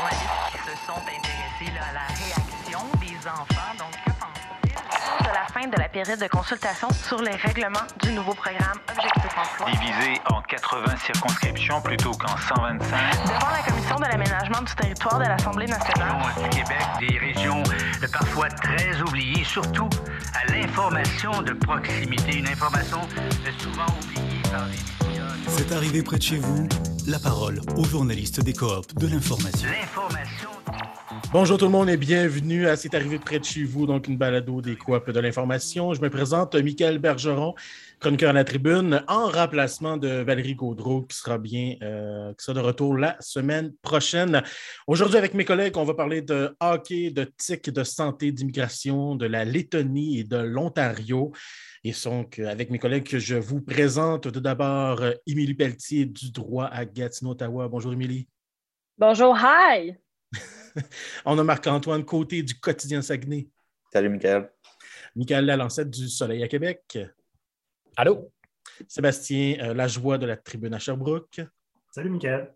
journalistes qui se sont intéressés là, à la réaction des enfants. Donc, que pensent-ils de la fin de la période de consultation sur les règlements du nouveau programme Objectif Emploi? Divisé en 80 circonscriptions plutôt qu'en 125. Devant la commission de l'aménagement du territoire de l'Assemblée nationale. du Québec, des régions parfois très oubliées, surtout à l'information de proximité, une information souvent oubliée par les médias. C'est arrivé près de chez vous, la parole aux journalistes des coops de l'information. Bonjour tout le monde et bienvenue à C'est arrivé près de chez vous, donc une balado des coops de l'information. Je me présente, Michael Bergeron, chroniqueur à la tribune, en remplacement de Valérie Gaudreau, qui sera bien, euh, qui sera de retour la semaine prochaine. Aujourd'hui, avec mes collègues, on va parler de hockey, de TIC, de santé, d'immigration, de la Lettonie et de l'Ontario. Et donc, avec mes collègues que je vous présente, tout d'abord, euh, Émilie Pelletier du droit à Gatineau, Ottawa. Bonjour, Émilie. Bonjour, hi! On a Marc-Antoine Côté du quotidien Saguenay. Salut, Michael. Michael Lalancette du Soleil à Québec. Allô? Sébastien euh, Lajoie de la Tribune à Sherbrooke. Salut, Michael.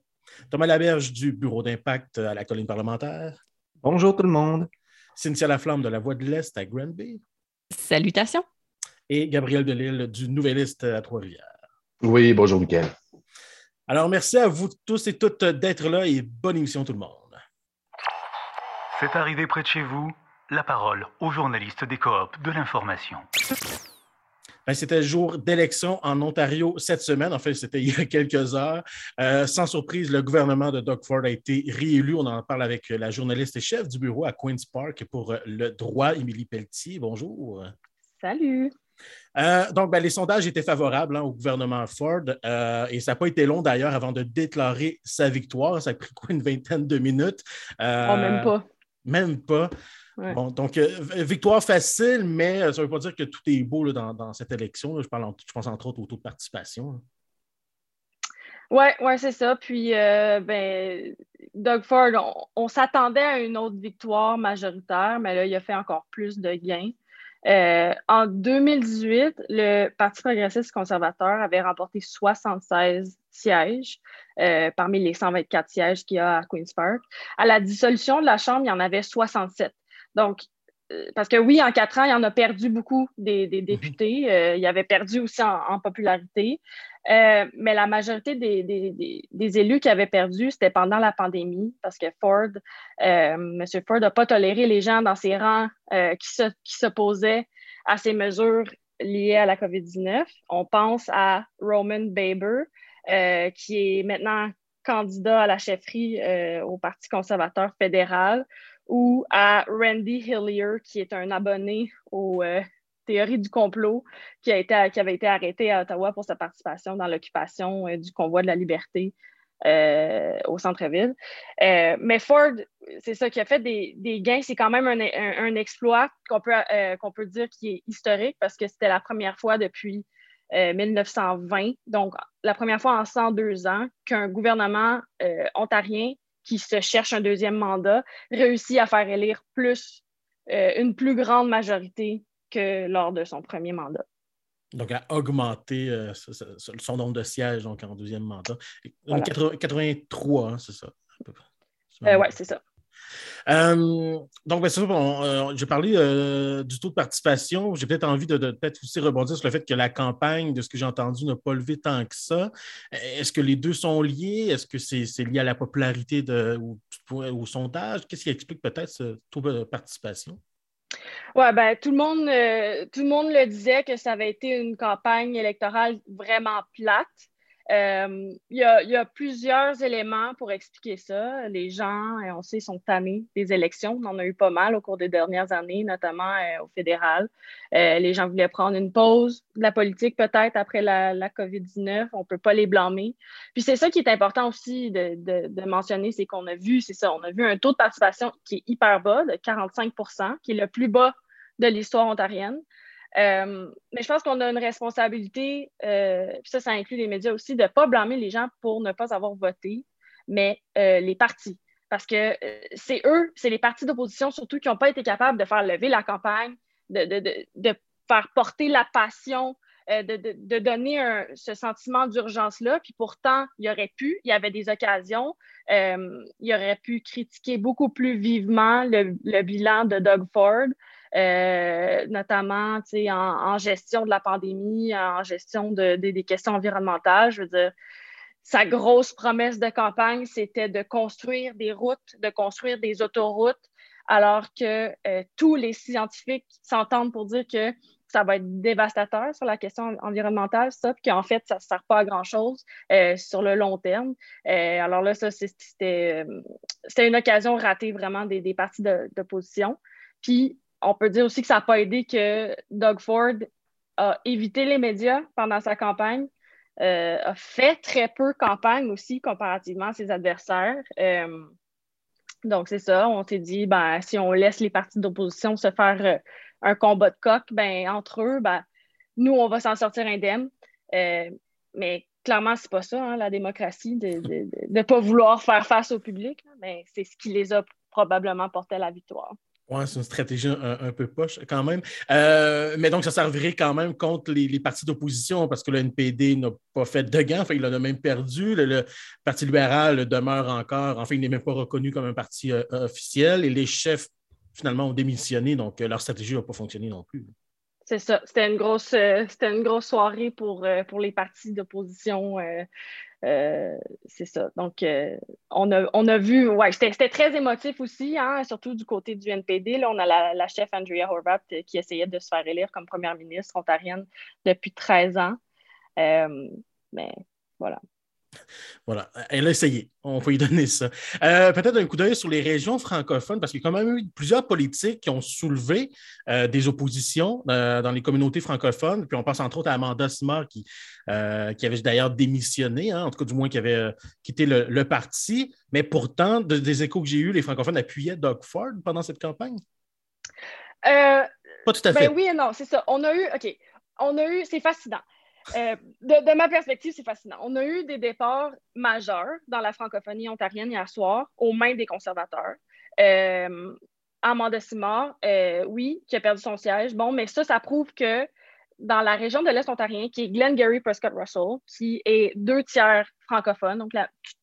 Thomas Laberge du Bureau d'impact à la colline parlementaire. Bonjour tout le monde. Cynthia Laflamme de la Voix de l'Est à Granby. Salutations. Et Gabriel Delille du Nouvelliste à Trois-Rivières. Oui, bonjour, Michael. Alors, merci à vous tous et toutes d'être là et bonne émission tout le monde. C'est arrivé près de chez vous. La parole aux journalistes des coops de l'information. Ben, c'était le jour d'élection en Ontario cette semaine. En fait, c'était il y a quelques heures. Euh, sans surprise, le gouvernement de Doug Ford a été réélu. On en parle avec la journaliste et chef du bureau à Queen's Park pour le droit, Émilie Pelletier. Bonjour. Salut. Euh, donc, ben, les sondages étaient favorables hein, au gouvernement Ford euh, et ça n'a pas été long d'ailleurs avant de déclarer sa victoire. Ça a pris quoi, une vingtaine de minutes? Euh, oh, même pas. Même pas. Ouais. Bon, donc, victoire facile, mais ça ne veut pas dire que tout est beau là, dans, dans, cette élection. Là. Je, parle, je pense entre autres au taux de participation. Oui, ouais, c'est ça. Puis, ben, Doug Ford, on, on s'attendait à une autre victoire majoritaire, mais là, il a fait encore plus de gains. Euh, en 2018, le Parti progressiste conservateur avait remporté 76 sièges euh, parmi les 124 sièges qu'il y a à Queen's Park. À la dissolution de la Chambre, il y en avait 67. Donc, euh, parce que oui, en quatre ans, il en a perdu beaucoup des, des députés. Il avait perdu aussi en, en popularité. Euh, mais la majorité des, élus qui avaient perdu, c'était pendant la pandémie, parce que Ford, euh, M. Ford n'a pas toléré les gens dans ses rangs euh, qui, se, qui s'opposaient à ces mesures liées à la COVID-19. On pense à Roman Baber, qui est maintenant candidat à la chefferie au Parti conservateur fédéral, ou à Randy Hillier, qui est un abonné au théorie du complot qui, a été, qui avait été arrêté à Ottawa pour sa participation dans l'occupation euh, du convoi de la liberté euh, au centre-ville. Euh, mais Ford, c'est ça qui a fait des, gains. C'est quand même un, un, exploit qu'on peut, qu'on peut dire qui est historique parce que c'était la première fois depuis 1920, donc la première fois en 102 ans, qu'un gouvernement ontarien qui se cherche un deuxième mandat réussit à faire élire plus, une plus grande majorité que lors de son premier mandat. Donc, à augmenter euh, son nombre de sièges donc, en deuxième mandat. Voilà. 83, hein, c'est ça. Euh, oui, c'est ça. Euh, donc, ben, ça, bon, euh, j'ai parlé euh, du taux de participation. J'ai peut-être envie de, de peut-être aussi rebondir sur le fait que la campagne, de ce que j'ai entendu, n'a pas levé tant que ça. Est-ce que les deux sont liés? Est-ce que c'est est lié à la popularité de, ou au sondage? Qu'est-ce qui explique peut-être ce taux de participation? Oui, ben, tout, euh, tout le monde le disait que ça avait été une campagne électorale vraiment plate. Euh, il, y a, plusieurs éléments pour expliquer ça. Les gens, on sait, sont tannés des élections. On en a eu pas mal au cours des dernières années, notamment euh, au fédéral. Euh, les gens voulaient prendre une pause de la politique peut-être après la, la COVID-19. On ne peut pas les blâmer. Puis c'est ça qui est important aussi de mentionner, c'est qu'on a vu, c'est ça, on a vu un taux de participation qui est hyper bas, de 45% qui est le plus bas de l'histoire ontarienne. Euh, mais je pense qu'on a une responsabilité, euh, ça, ça inclut les médias aussi, de ne pas blâmer les gens pour ne pas avoir voté, mais euh, les partis. Parce que c'est eux, c'est les partis d'opposition surtout qui n'ont pas été capables de faire lever la campagne, de, faire porter la passion de, donner ce sentiment d'urgence-là. Puis pourtant, il aurait pu, il y avait des occasions, il aurait pu critiquer beaucoup plus vivement le, bilan de Doug Ford. Notamment en, en, gestion de la pandémie, en gestion des questions environnementales. Je veux dire, sa grosse promesse de campagne, c'était de construire des routes, de construire des autoroutes, alors que euh, tous les scientifiques s'entendent pour dire que ça va être dévastateur sur la question environnementale, ça, puis qu'en fait, ça ne sert pas à grand-chose euh, sur le long terme. Euh, alors là, ça, c'était une occasion ratée vraiment des, des partis d'opposition. Puis, on peut dire aussi que ça n'a pas aidé que Doug Ford a évité les médias pendant sa campagne euh, a fait très peu campagne aussi comparativement à ses adversaires. Euh, donc, c'est ça. On s'est dit, ben, si on laisse les partis d'opposition se faire euh, un combat de coq, ben, entre eux, ben, nous, on va s'en sortir indemne. mais clairement, c'est pas ça, hein, la démocratie, de ne pas vouloir faire face au public. Mais c'est ce qui les a probablement porté à la victoire. Oui, c'est une stratégie un, peu poche quand même. Euh, mais donc, ça servirait quand même contre les, partis d'opposition parce que le NPD n'a pas fait de gain, enfin, il en a même perdu. Le, Parti libéral demeure encore, enfin, il n'est même pas reconnu comme un parti euh, officiel et les chefs, finalement, ont démissionné, donc euh, leur stratégie n'a pas fonctionné non plus. C'est ça. C'était une grosse, c'était une grosse soirée pour, pour les partis d'opposition euh, c'est ça. Donc, euh, on, a, on, a, vu, ouais, c'était très émotif aussi, hein, surtout du côté du NPD. Là, on a la, chef Andrea Horvath euh, qui essayait de se faire élire comme première ministre ontarienne depuis 13 ans. mais voilà. Voilà, elle a essayé. On va lui donner ça. Euh, peut-être un coup d'œil sur les régions francophones, parce qu'il y a quand même eu plusieurs politiques qui ont soulevé euh, des oppositions euh, dans les communautés francophones. Puis on pense entre autres à Amanda Simard, qui, qui avait d'ailleurs démissionné, hein, en tout cas du moins qui avait quitté le, parti. Mais pourtant, des échos que j'ai eus, les francophones appuyaient Doug Ford pendant cette campagne? Pas tout à ben fait. oui et non, c'est ça. On a eu, OK, on a eu, c'est fascinant. Euh, de, ma perspective, c'est fascinant. On a eu des départs majeurs dans la francophonie ontarienne hier soir aux mains des conservateurs. Euh, Simard, euh, oui, qui a perdu son siège. Bon, mais ça, ça prouve que dans la région de l'Est ontarien, qui est Glengarry Prescott Russell, qui est deux tiers francophone. Donc,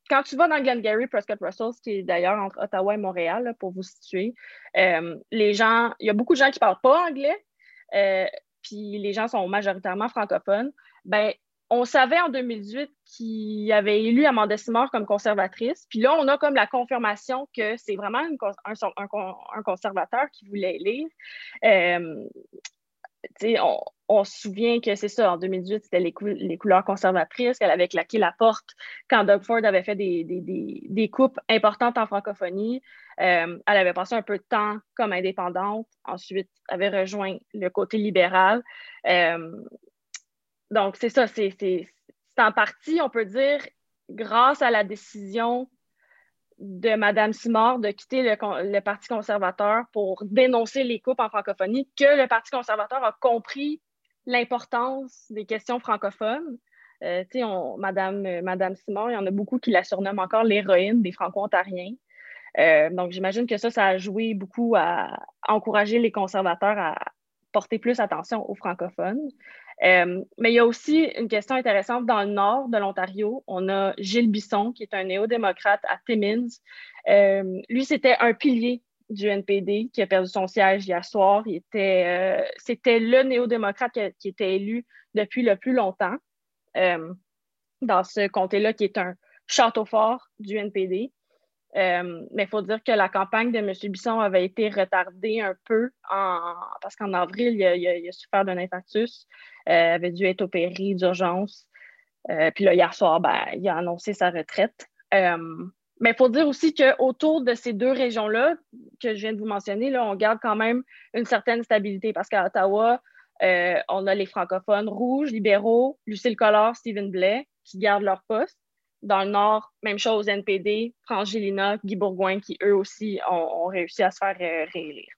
quand tu vas dans Glengarry Prescott Russell, qui est d'ailleurs entre Ottawa et Montréal, pour vous situer, les gens, il y a beaucoup de gens qui ne parlent pas anglais, puis les gens sont majoritairement francophones ben, on savait en 2018 qu'il avait élu Amanda Simard comme conservatrice. Puis là, on a comme la confirmation que c'est vraiment un, conservateur qui voulait élire. Euh, on, se souvient que c'est ça, en 2018, c'était les, couleurs conservatrices qu'elle avait claqué la porte quand Doug Ford avait fait des, coupes importantes en francophonie. Euh, elle avait passé un peu de temps comme indépendante, ensuite avait rejoint le côté libéral. Euh, donc, c'est ça, c'est en partie, on peut dire, grâce à la décision de Mme Simard de quitter le, Parti conservateur pour dénoncer les coupes en francophonie que le Parti conservateur a compris l'importance des questions francophones. Euh, on, Madame, Madame Simard, il y en a beaucoup qui la surnomment encore l'héroïne des Franco-Ontariens. Euh, donc, j'imagine que ça, ça a joué beaucoup à encourager les conservateurs à porter plus attention aux francophones. Euh, mais il y a aussi une question intéressante dans le nord de l'Ontario. On a Gilles Bisson, qui est un néo-démocrate à Timmins. Euh, lui, c'était un pilier du NPD qui a perdu son siège hier soir. Euh, c'était le néo-démocrate qui, était élu depuis le plus longtemps dans ce comté-là, qui est un château fort du NPD. Euh, mais il faut dire que la campagne de M. Bisson avait été retardée un peu parce qu'en avril, il a, souffert d'un infarctus, euh, avait dû être opéré d'urgence. Euh, puis là, hier soir, ben, il a annoncé sa retraite. mais il faut dire aussi qu'autour de ces deux régions-là que je viens de vous mentionner, on garde quand même une certaine stabilité parce qu'à Ottawa, on a les francophones rouges, libéraux, Lucille Collard, Stephen Blais qui gardent leur poste. Dans le Nord, même chose, NPD, Frangilina, Guy Bourgoin, qui eux aussi ont, réussi à se faire euh, réélire.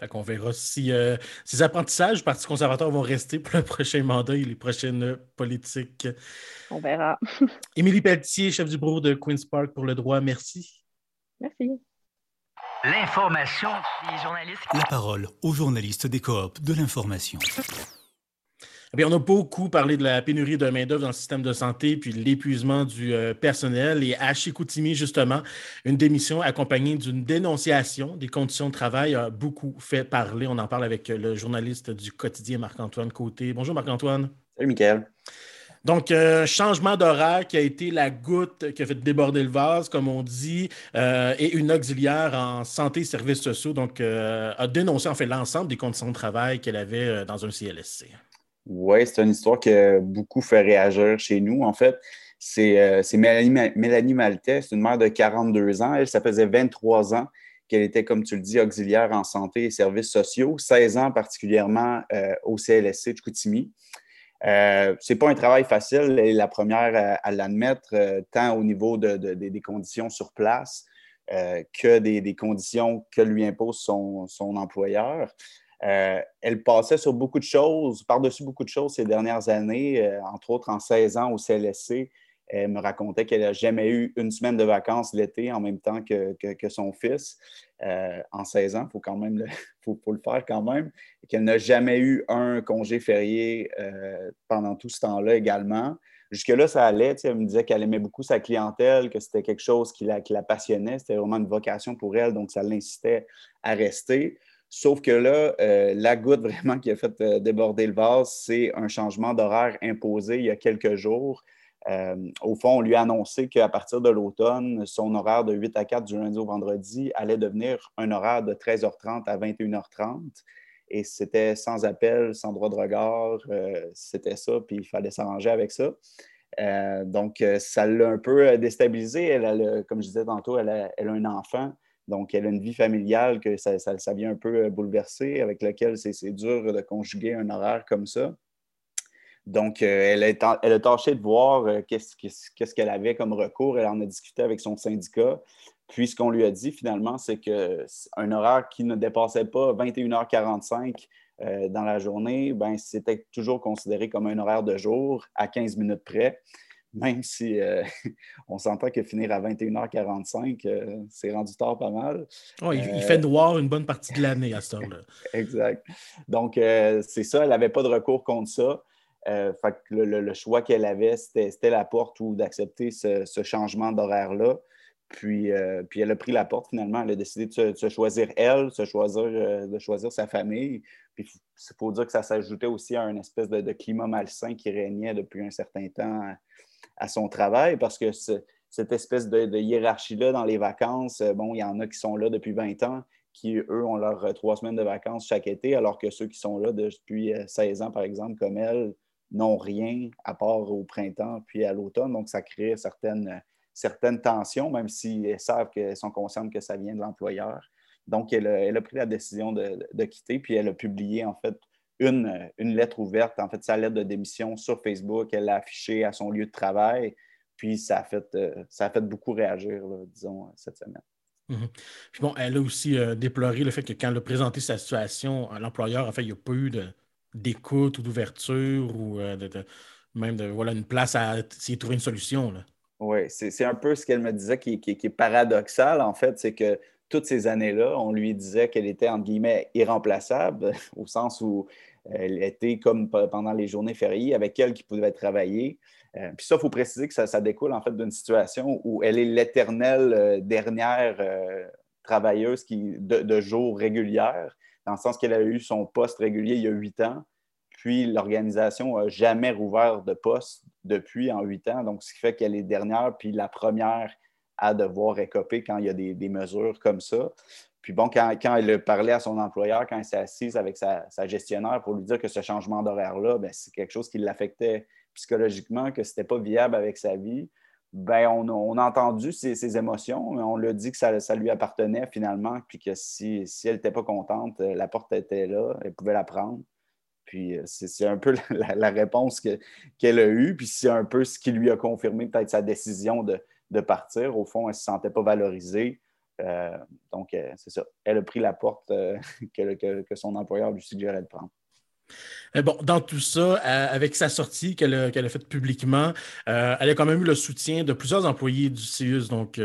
Fait qu'on verra si euh, ces apprentissages du Parti conservateur vont rester pour le prochain mandat et les prochaines politiques. On verra. Émilie Pelletier, chef du bureau de Queen's Park pour le droit, merci. Merci. L'information. Les journalistes. La parole aux journalistes des coops de l'information. Eh on a beaucoup parlé de la pénurie de main-d'œuvre dans le système de santé, puis l'épuisement du euh, personnel. Et à Chicoutimi, justement, une démission accompagnée d'une dénonciation des conditions de travail a beaucoup fait parler. On en parle avec le journaliste du quotidien Marc-Antoine Côté. Bonjour Marc-Antoine. Salut Michael. Donc, euh, changement d'horaire qui a été la goutte qui a fait déborder le vase, comme on dit, euh, et une auxiliaire en santé et services sociaux, donc, a dénoncé en fait l'ensemble des conditions de travail qu'elle avait dans un CLSC. Oui, c'est une histoire qui a beaucoup fait réagir chez nous. En fait, c'est euh, Mélanie, Mélanie Maltais, c'est une mère de 42 ans. Elle, ça faisait 23 ans qu'elle était, comme tu le dis, auxiliaire en santé et services sociaux, 16 ans particulièrement euh, au CLSC de Chicoutimi. Euh, ce n'est pas un travail facile, elle est la première à, l'admettre, tant au niveau des conditions sur place que des, conditions que lui impose son, son employeur. Euh, elle passait sur beaucoup de choses, par-dessus beaucoup de choses ces dernières années, euh, entre autres en 16 ans au CLSC. Elle me racontait qu'elle n'a jamais eu une semaine de vacances l'été en même temps que, son fils. Euh, en 16 ans, il faut quand même le, le faire quand même. Qu'elle n'a jamais eu un congé férié pendant tout ce temps-là également. Jusque-là, ça allait. Elle me disait qu'elle aimait beaucoup sa clientèle, que c'était quelque chose qui la, qui la passionnait. C'était vraiment une vocation pour elle, donc ça l'incitait à rester. Sauf que là, euh, la goutte vraiment qui a fait euh, déborder le vase, c'est un changement d'horaire imposé il y a quelques jours. Euh, au fond, on lui a annoncé qu'à partir de l'automne, son horaire de 8 à 4 du lundi au vendredi allait devenir un horaire de 13h30 à 21h30. Et c'était sans appel, sans droit de regard, c'était ça, puis il fallait s'arranger avec ça. donc, ça l'a un peu déstabilisé. Elle comme je disais tantôt, elle a un enfant. Donc, elle a une vie familiale que ça, vient un peu euh, bouleverser, avec laquelle c'est dur de conjuguer un horaire comme ça. Donc, euh, elle, a, elle, a, tâché de voir euh, qu'est-ce qu'elle avait comme recours. Elle en a discuté avec son syndicat. Puis, ce qu'on lui a dit finalement, c'est qu'un horaire qui ne dépassait pas 21h45 dans la journée, ben, c'était toujours considéré comme un horaire de jour à 15 minutes près même si euh, on s'entend que finir à 21h45, euh, c'est rendu tard pas mal. Oh, il, euh, fait noir une bonne partie de l'année à ce temps-là. exact. Donc, c'est ça, elle n'avait pas de recours contre ça. fait que le, choix qu'elle avait, c'était la porte ou d'accepter ce, changement d'horaire-là. Puis, puis elle a pris la porte finalement. Elle a décidé de se, choisir elle, se choisir, de choisir sa famille. Puis il faut dire que ça s'ajoutait aussi à un espèce de, de, climat malsain qui régnait depuis un certain temps à son travail parce que cette espèce de, hiérarchie-là dans les vacances, euh, bon, il y en a qui sont là depuis 20 ans, qui, eux, ont leurs euh, trois semaines de vacances chaque été, alors que ceux qui sont là depuis 16 euh, ans, par exemple, comme elle, n'ont rien à part au printemps puis à l'automne. Donc, ça crée certaines, certaines tensions, même s'ils savent qu'elles sont conscientes que ça vient de l'employeur. Donc, elle a, pris la décision de, de, quitter, puis elle a publié, en fait, une, lettre ouverte, en fait, sa lettre de démission sur Facebook. Elle l'a affichée à son lieu de travail. Puis ça a fait, euh, ça a fait beaucoup réagir, disons, cette semaine. Mhm. Puis bon, elle a aussi euh, déploré le fait que quand elle a présenté sa situation à l'employeur, en fait, il n'y a pas eu d'écoute ou d'ouverture ou euh, de, même de voilà, une place à essayer de trouver une solution. Oui, c'est un peu ce qu'elle me disait qui, qui, est paradoxal, en fait, c'est que toutes ces années-là, on lui disait qu'elle était, entre guillemets, irremplaçable, au sens où euh, elle était comme pendant les journées fériées, avec elle qui pouvait travailler. Euh, puis ça, il faut préciser que ça, découle en fait d'une situation où elle est l'éternelle euh, dernière travailleuse qui, de, jour régulière, dans le sens qu'elle a eu son poste régulier il y a huit ans, puis l'organisation n'a jamais rouvert de poste depuis en huit ans. Donc, ce qui fait qu'elle est dernière, puis la première à devoir écoper quand il y a des, mesures comme ça. Puis bon, quand, elle parlait à son employeur, quand elle s'est assise avec sa, gestionnaire pour lui dire que ce changement d'horaire-là, ben, c'est quelque chose qui l'affectait psychologiquement, que ce n'était pas viable avec sa vie, ben, on, a entendu ses, émotions, mais on lui a dit que ça, lui appartenait finalement, puis que si, elle n'était pas contente, la porte était là, elle pouvait la prendre. Puis euh, c'est un peu la, réponse qu'elle a eue, puis c'est un peu ce qui lui a confirmé peut-être sa décision de, de partir. Au fond, elle ne se sentait pas valorisée. Euh, donc, euh, c'est ça. Elle a pris la porte euh, que, son employeur lui suggérait de prendre. Bon, dans tout ça, avec sa sortie qu'elle a, faite publiquement, elle a quand même eu le soutien de plusieurs employés du CIUS. Donc,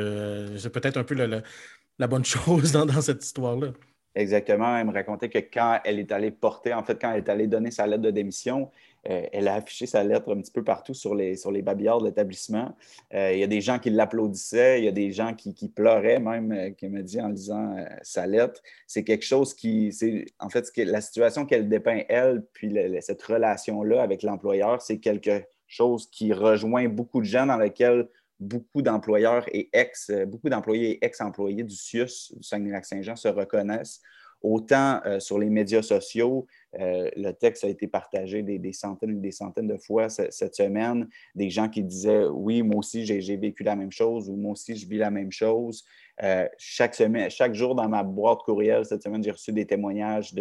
c'est peut-être un peu la bonne chose dans, cette histoire-là. Exactement. Elle me racontait que quand elle est allée porter, en fait, quand elle est allée donner sa lettre de démission, euh, elle a affiché sa lettre un petit peu partout sur les, sur les babillards de l'établissement. il y a des gens qui l'applaudissaient, il y a des gens qui, pleuraient même, qui me dit en lisant sa lettre. C'est quelque chose qui, c'est en fait, la situation qu'elle dépeint, elle, puis cette relation-là avec l'employeur, c'est quelque chose qui rejoint beaucoup de gens dans lesquels beaucoup d'employeurs et ex, beaucoup d'employés et ex-employés du CIUS, du Saguenay-Lac-Saint-Jean, se reconnaissent. Autant euh, sur les médias sociaux, euh, le texte a été partagé des, centaines et des centaines de fois cette semaine. Des gens qui disaient Oui, moi aussi, j'ai vécu la même chose ou moi aussi, je vis la même chose. Euh, chaque, semaine, chaque jour dans ma boîte courriel, cette semaine, j'ai reçu des témoignages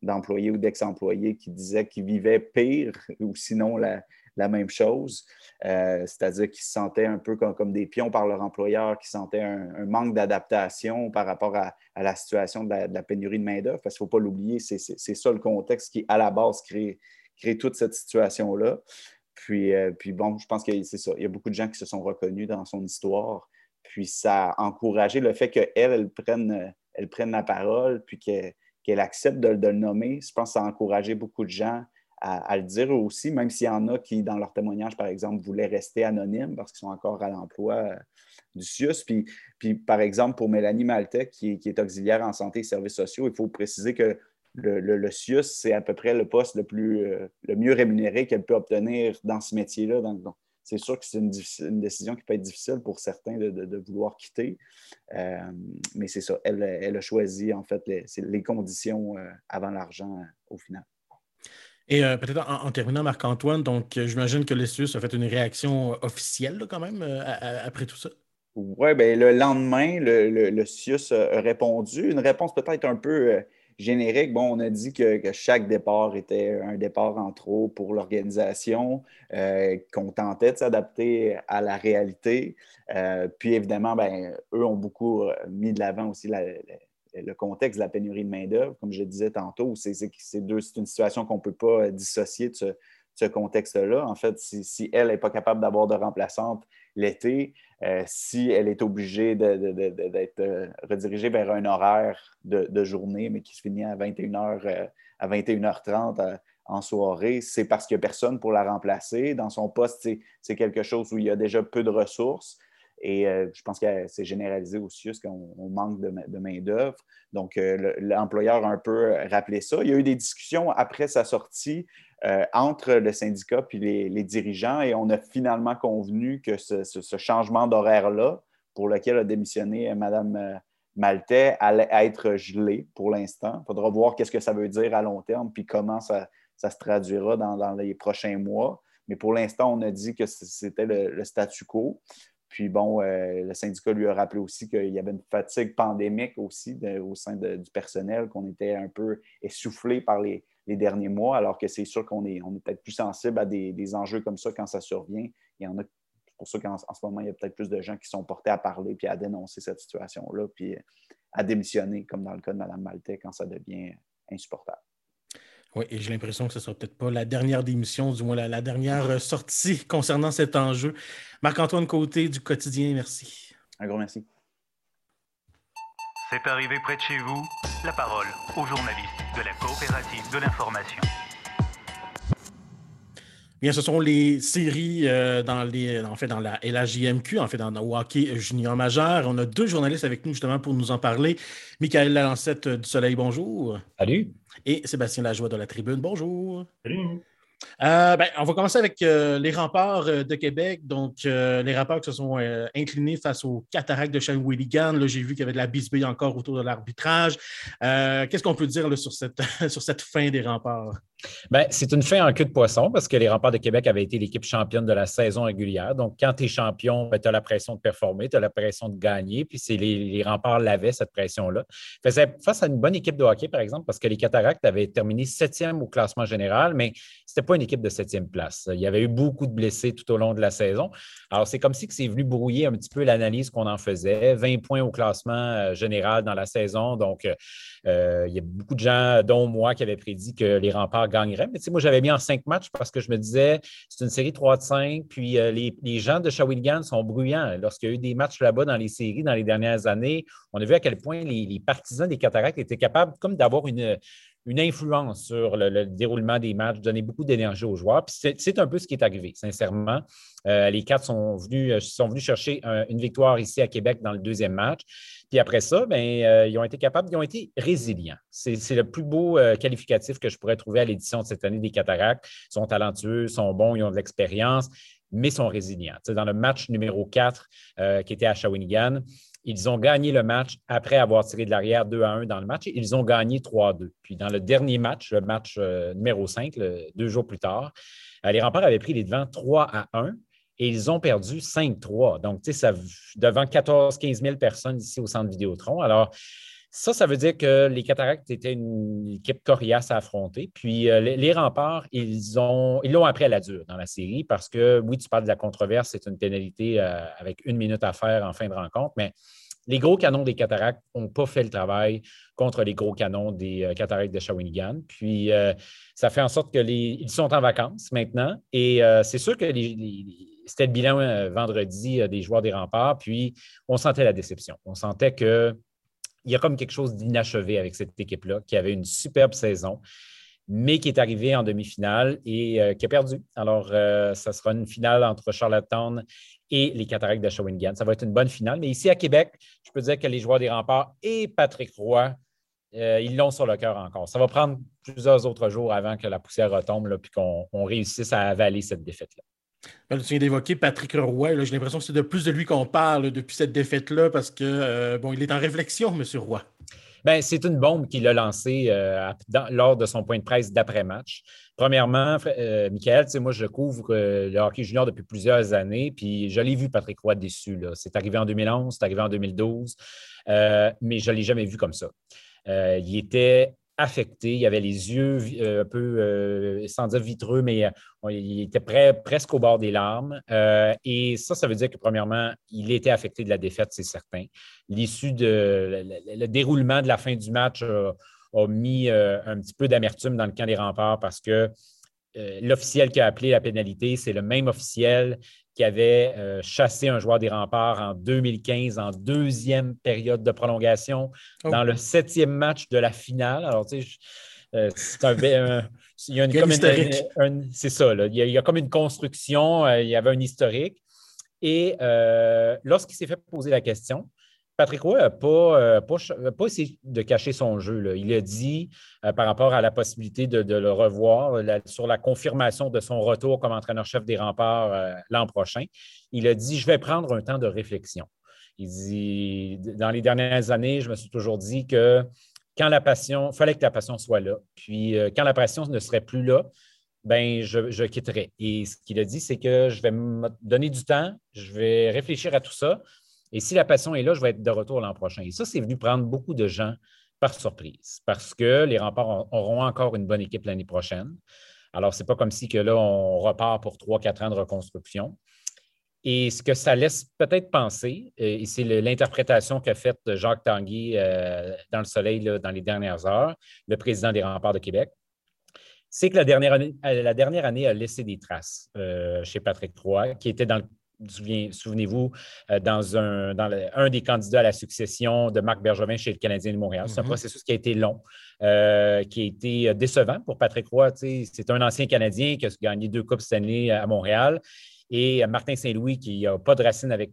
d'employés ou d'ex-employés qui disaient qu'ils vivaient pire ou sinon la, la même chose. Euh, c'est-à-dire qu'ils se sentaient un peu comme, des pions par leur employeur, qui sentaient un, manque d'adaptation par rapport à, la situation de la, pénurie de main-d'œuvre. Parce qu'il ne faut pas l'oublier, c'est ça le contexte qui, à la base, crée, crée toute cette situation-là. Puis, euh, puis bon, je pense que c'est ça. Il y a beaucoup de gens qui se sont reconnus dans son histoire. Puis ça a encouragé le fait qu'elle, elle prenne la parole, puis qu'elle accepte de, de, le nommer. Je pense que ça a encouragé beaucoup de gens à, le dire aussi, même s'il y en a qui, dans leur témoignage, par exemple, voulaient rester anonymes parce qu'ils sont encore à l'emploi euh, du CIUS. Puis, par exemple, pour Mélanie Maltais, qui, est auxiliaire en santé et services sociaux, il faut préciser que le, le, CIUS, c'est à peu près le poste euh, le mieux rémunéré qu'elle peut obtenir dans ce métier-là. Donc, c'est sûr que c'est une, décision qui peut être difficile pour certains de, vouloir quitter. Euh, mais c'est ça, elle, a choisi en fait les conditions avant l'argent au final. Et euh, peut-être en, terminant, Marc-Antoine, donc euh, j'imagine que le CIUS a fait une réaction euh, officielle quand même après tout ça. Oui, bien, le lendemain, le, le, CIUS a répondu. Une réponse peut-être un peu générique. Bon, on a dit que, chaque départ était un départ en trop pour l'organisation, qu'on tentait de s'adapter à la réalité. puis évidemment, ben, eux ont beaucoup mis de l'avant aussi la, le contexte de la pénurie de main-d'œuvre, comme je disais tantôt, c'est une situation qu'on ne peut pas dissocier de ce, contexte-là. En fait, si, elle n'est pas capable d'avoir de remplaçante l'été, euh, si elle est obligée d'être euh, redirigée vers un horaire de, journée, mais qui se finit à 21h, euh, à 21h30 en soirée, c'est parce qu'il n'y a personne pour la remplacer. Dans son poste, c'est quelque chose où il y a déjà peu de ressources. Et euh, je pense que c'est généralisé aussi, parce qu'on manque de, main-d'œuvre. Donc, euh, l'employeur a un peu rappelé ça. Il y a eu des discussions après sa sortie euh, entre le syndicat et les, dirigeants et on a finalement convenu que ce, changement d'horaire-là, pour lequel a démissionné Mme Maltais, allait être gelé pour l'instant. Il faudra voir qu'est-ce que ça veut dire à long terme puis comment ça, se traduira dans, les prochains mois. Mais pour l'instant, on a dit que c'était le statu quo. Puis bon, euh, le syndicat lui a rappelé aussi qu'il y avait une fatigue pandémique aussi au sein du personnel, qu'on était un peu essoufflé par les, derniers mois, alors que c'est sûr qu'on est, peut-être plus sensible à des, enjeux comme ça quand ça survient. Il a, c'est pour ça qu'en ce moment, il y a peut-être plus de gens qui sont portés à parler puis à dénoncer cette situation-là, puis à démissionner, comme dans le cas de Mme Maltais, quand ça devient insupportable. Oui, et j'ai l'impression que ce ne sera peut-être pas la dernière démission, du moins la, dernière euh, sortie concernant cet enjeu. Marc-Antoine Côté du quotidien, merci. Un gros merci. C'est arrivé près de chez vous, la parole aux journalistes de la coopérative de l'information. Bien, ce sont les séries euh, dans les, en fait, dans la LHJMQ, en fait, dans le hockey junior majeur. On a deux journalistes avec nous justement pour nous en parler. Michael Lalancette du Soleil, bonjour. Salut et Sébastien Lajoie de la Tribune. Bonjour. Salut. Euh, ben, on va commencer avec euh, les remparts euh, de Québec. Donc, les remparts qui se sont inclinés face aux cataractes de Shawinigan. Là, j'ai vu qu'il y avait de la bisbille encore autour de l'arbitrage. Qu'est-ce qu'on peut dire sur, cette, sur cette fin des remparts? Ben, c'est une fin en queue de poisson parce que les remparts de Québec avaient été l'équipe championne de la saison régulière. Donc, quand tu es champion, ben, tu as la pression de performer, tu as la pression de gagner. Puis, c'est les, remparts l'avaient, cette pression-là. Face à une bonne équipe de hockey, par exemple, parce que les Cataractes avaient terminé septième au classement général, mais ce n'était pas une équipe de septième place. Il y avait eu beaucoup de blessés tout au long de la saison. Alors, c'est comme si c'est venu brouiller un petit peu l'analyse qu'on en faisait. 20 points au classement euh, général dans la saison. Donc, euh, euh, il y a beaucoup de gens, dont moi, qui avaient prédit que les remparts gagnerait. Mais tu sais, moi, j'avais mis en cinq matchs parce que je me disais, c'est une série 3 de 5. Puis euh, les, gens de Shawinigan sont bruyants. Lorsqu'il y a eu des matchs là-bas dans les séries dans les dernières années, on a vu à quel point les, partisans des Cataractes étaient capables comme d'avoir une, une influence sur le, déroulement des matchs, donner beaucoup d'énergie aux joueurs. Puis c'est un peu ce qui est arrivé, sincèrement. Euh, les quatre sont venus, euh, sont venus chercher une victoire ici à Québec dans le deuxième match. Puis après ça, ben, euh, ils ont été capables, ils ont été résilients. C'est le plus beau qualificatif que je pourrais trouver à l'édition de cette année des Cataractes. Ils sont talentueux, sont bons, ils ont de l'expérience, mais sont résilients. dans le match numéro 4 qui était à Shawinigan, ils ont gagné le match après avoir tiré de l'arrière 2 à 1 dans le match. Ils ont gagné 3 à 2. Puis dans le dernier match, le match euh, numéro 5, deux jours plus tard, euh, les remparts avaient pris les devants 3 à 1 et ils ont perdu 5-3. Donc, tu sais, ça, devant 14-15 000 personnes ici au centre Vidéotron. Alors, ça, ça veut dire que les Cataractes étaient une équipe coriace à affronter. Puis euh, les, remparts, ils ont ils l'ont appris à la dure dans la série parce que, oui, tu parles de la controverse, c'est une pénalité avec une minute à faire en fin de rencontre, mais les gros canons des cataractes n'ont pas fait le travail contre les gros canons des euh, cataractes de Shawinigan. Puis, euh, ça fait en sorte qu'ils sont en vacances maintenant. Et euh, c'est sûr que c'était le bilan vendredi des joueurs des remparts. Puis, on sentait la déception. On sentait qu'il y a comme quelque chose d'inachevé avec cette équipe-là, qui avait une superbe saison mais qui est arrivé en demi-finale et qui a perdu. Alors, ça sera une finale entre Charlottetown et les Cataractes de Shawinigan. Ça va être une bonne finale. Mais ici à Québec, je peux dire que les joueurs des remparts et Patrick Roy, euh, ils l'ont sur le cœur encore. Ça va prendre plusieurs autres jours avant que la poussière retombe et qu'on réussisse à avaler cette défaite-là. Ben, tu viens d'évoquer Patrick Roy. J'ai l'impression que c'est de plus de lui qu'on parle depuis cette défaite-là parce que euh, bon, il est en réflexion, M. Roy. Ben, c'est une bombe qu'il a lancée euh, lors de son point de presse d'après-match. Premièrement, euh, Michael, moi, je couvre euh, le hockey junior depuis plusieurs années, puis je l'ai vu, Patrick Roy, déçu. C'est arrivé en 2011, c'est arrivé en 2012, euh, mais je ne l'ai jamais vu comme ça. il était affecté, il avait les yeux un peu, sans dire vitreux, mais il était presque au bord des larmes. et ça, ça veut dire que, premièrement, il était affecté de la défaite, c'est certain. L'issue de le, déroulement de la fin du match a mis euh, un petit peu d'amertume dans le camp des remparts parce que euh, l'officiel qui a appelé la pénalité, c'est le même officiel qui avait euh, chassé un joueur des remparts en 2015 en deuxième période de prolongation oh. dans le septième match de la finale. Alors, tu sais, c'est un, il y a une, c'est ça, il, y a, comme une construction, il y avait un historique. Et lorsqu'il s'est fait poser la question, Patrick Roy n'a pas, euh, pas, essayé de cacher son jeu. Il a dit, euh, par rapport à la possibilité de, le revoir, sur la confirmation de son retour comme entraîneur-chef des remparts euh, l'an prochain, il a dit Je vais prendre un temps de réflexion. Il dit Dans les dernières années, je me suis toujours dit que quand la passion, il fallait que la passion soit là. Puis quand la passion ne serait plus là, ben, je, je quitterai. Et ce qu'il a dit, c'est que je vais me donner du temps, je vais réfléchir à tout ça. Et si la passion est là, je vais être de retour l'an prochain. Et ça, c'est venu prendre beaucoup de gens par surprise parce que les remparts auront encore une bonne équipe l'année prochaine. Alors, ce n'est pas comme si que là, on repart pour trois, quatre ans de reconstruction. Et ce que ça laisse peut-être penser, euh, et c'est l'interprétation qu'a faite Jacques Tanguy euh, dans le soleil dans les dernières heures, le président des remparts de Québec, c'est que la dernière, année, euh, a laissé des traces chez Patrick Troy, qui était dans le Souvenez-vous, euh, dans, un, dans un des candidats à la succession de Marc Bergevin chez le Canadien de Montréal. C'est un mm-hmm. processus qui a été long, euh, qui a été euh, décevant pour Patrick Roy. C'est un ancien Canadien qui a gagné deux Coupes cette année à Montréal. Et Martin Saint-Louis, qui n'a pas de racine avec,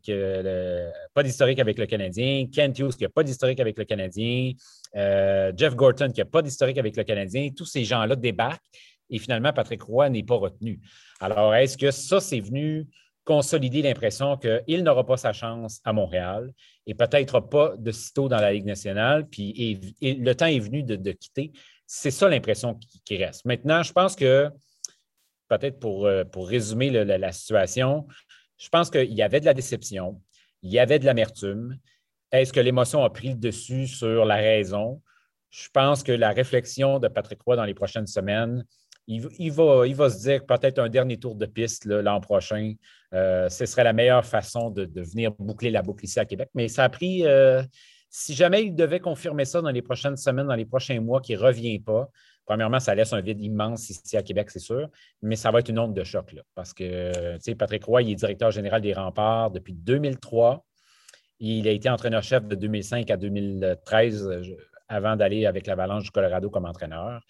pas d'historique avec le Canadien. Kent Hughes, qui n'a pas d'historique avec le Canadien. Jeff Gorton, qui n'a pas d'historique avec le Canadien. Tous ces gens-là débarquent et finalement, Patrick Roy n'est pas retenu. Alors, est-ce que ça, c'est venu consolider l'impression qu'il n'aura pas sa chance à Montréal et peut-être pas de sitôt dans la Ligue nationale, puis le temps est venu de, quitter. C'est ça l'impression qui, reste. Maintenant, je pense que, peut-être pour, euh, pour résumer la, situation, je pense qu'il y avait de la déception, il y avait de l'amertume. Est-ce que l'émotion a pris le dessus sur la raison? Je pense que la réflexion de Patrick Roy dans les prochaines semaines, il, va, se dire peut-être un dernier tour de piste l'an prochain. Euh, ce serait la meilleure façon de, venir boucler la boucle ici à Québec. Mais ça a pris, euh, si jamais il devait confirmer ça dans les prochaines semaines, dans les prochains mois, qu'il ne revient pas, premièrement, ça laisse un vide immense ici à Québec, c'est sûr, mais ça va être une onde de choc. Parce que, tu Patrick Roy, il est directeur général des remparts depuis 2003. Il a été entraîneur-chef de 2005 à 2013 avant d'aller avec l'Avalanche du Colorado comme entraîneur.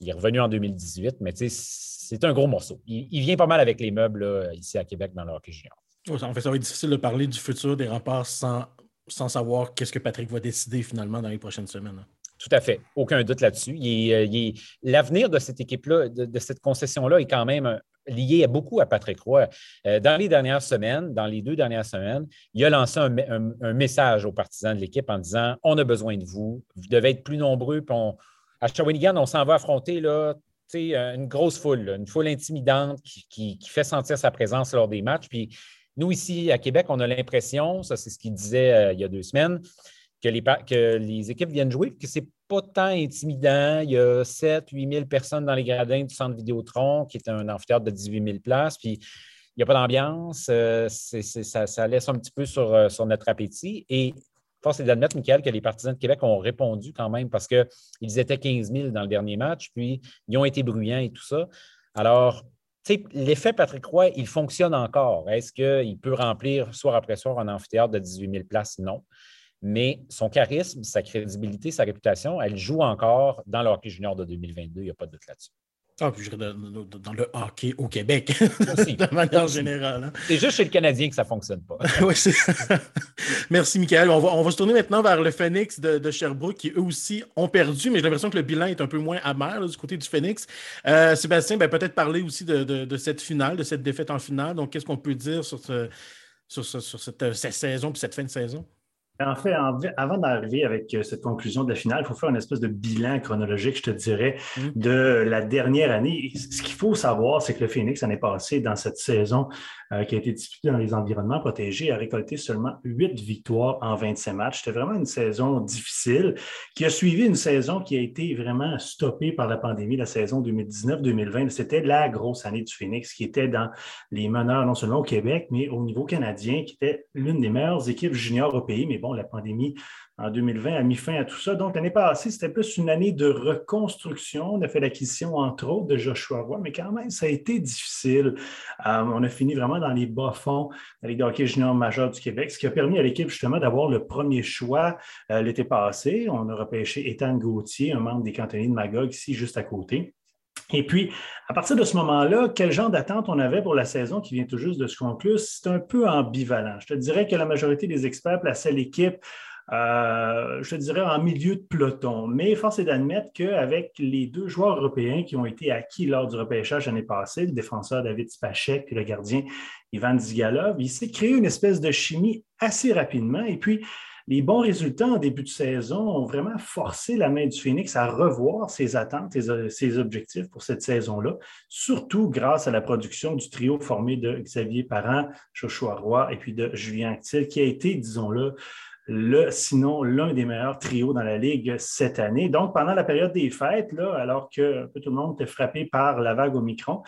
Il est revenu en 2018, mais c'est un gros morceau. Il, vient pas mal avec les meubles ici à Québec dans le hockey junior. En fait, ça va être difficile de parler du futur des remparts sans, sans savoir qu'est-ce que Patrick va décider finalement dans les prochaines semaines. Hein. Tout à fait. Aucun doute là-dessus. Euh, l'avenir de cette équipe-là, de, cette concession-là, est quand même lié beaucoup à Patrick Roy. Euh, dans les dernières semaines, dans les deux dernières semaines, il a lancé un, message aux partisans de l'équipe en disant On a besoin de vous, vous devez être plus nombreux. À Shawinigan, on s'en va affronter là, une grosse foule, une foule intimidante qui, fait sentir sa présence lors des matchs. Puis nous, ici à Québec, on a l'impression, ça c'est ce qu'il disait euh, il y a deux semaines, que les, équipes viennent jouer, que ce n'est pas tant intimidant. Il y a 7 8 000 personnes dans les gradins du centre Vidéotron, qui est un amphithéâtre de 18 000 places. Puis il n'y a pas d'ambiance. Euh, ça, laisse un petit peu sur, euh, sur notre appétit. Force est d'admettre, Michael, que les partisans de Québec ont répondu quand même parce qu'ils étaient 15 000 dans le dernier match, puis ils ont été bruyants et tout ça. Alors, l'effet Patrick Roy, il fonctionne encore. Est-ce qu'il peut remplir soir après soir un amphithéâtre de 18 000 places? Non mais son charisme, sa crédibilité, sa réputation, elle joue encore dans le hockey junior de 2022, il n'y a pas de doute là-dessus. Ah, puis je dans, dans, le hockey au Québec, de manière générale. Hein. C'est juste chez le Canadien que ça ne fonctionne pas. oui, Merci, Michael. On va, on va, se tourner maintenant vers le Phoenix de, Sherbrooke, qui eux aussi ont perdu, mais j'ai l'impression que le bilan est un peu moins amer du côté du Phoenix. Euh, Sébastien, ben, peut-être parler aussi de, de, cette finale, de cette défaite en finale. Donc, qu'est-ce qu'on peut dire sur, ce, sur, sur cette, cette, saison et cette fin de saison? En fait, avant d'arriver avec euh, cette conclusion de la finale, il faut faire une espèce de bilan chronologique, je te dirais, mmh. de la dernière année. Ce qu'il faut savoir, c'est que le Phoenix, l'année passée, dans cette saison euh, qui a été disputée dans les environnements protégés, a récolté seulement huit victoires en 25 matchs. C'était vraiment une saison difficile qui a suivi une saison qui a été vraiment stoppée par la pandémie, la saison 2019-2020. C'était la grosse année du Phoenix qui était dans les meneurs, non seulement au Québec, mais au niveau canadien, qui était l'une des meilleures équipes juniors au pays. Mais bon, la pandémie en 2020 a mis fin à tout ça. Donc, l'année passée, c'était plus une année de reconstruction. On a fait l'acquisition, entre autres, de Joshua Roy, mais quand même, ça a été difficile. Euh, on a fini vraiment dans les bas-fonds de la Ligue de hockey junior majeur du Québec, ce qui a permis à l'équipe, justement, d'avoir le premier choix euh, l'été passé. On a repêché Étienne Gauthier, un membre des cantonniers de Magog, ici, juste à côté. Et puis, à partir de ce moment-là, quel genre d'attente on avait pour la saison qui vient tout juste de se conclure? C'est un peu ambivalent. Je te dirais que la majorité des experts plaçaient l'équipe euh, je te dirais en milieu de peloton. Mais force est d'admettre qu'avec les deux joueurs européens qui ont été acquis lors du repêchage l'année passée, le défenseur David Spachek et le gardien Ivan Zigalov, il s'est créé une espèce de chimie assez rapidement. Et puis, les bons résultats en début de saison ont vraiment forcé la main du Phoenix à revoir ses attentes et ses objectifs pour cette saison-là, surtout grâce à la production du trio formé de Xavier Parent, Joshua Roy et puis de Julien Actil, qui a été, disons-le, le, sinon l'un des meilleurs trios dans la Ligue cette année. Donc, pendant la période des fêtes, alors que tout le monde était frappé par la vague au micron,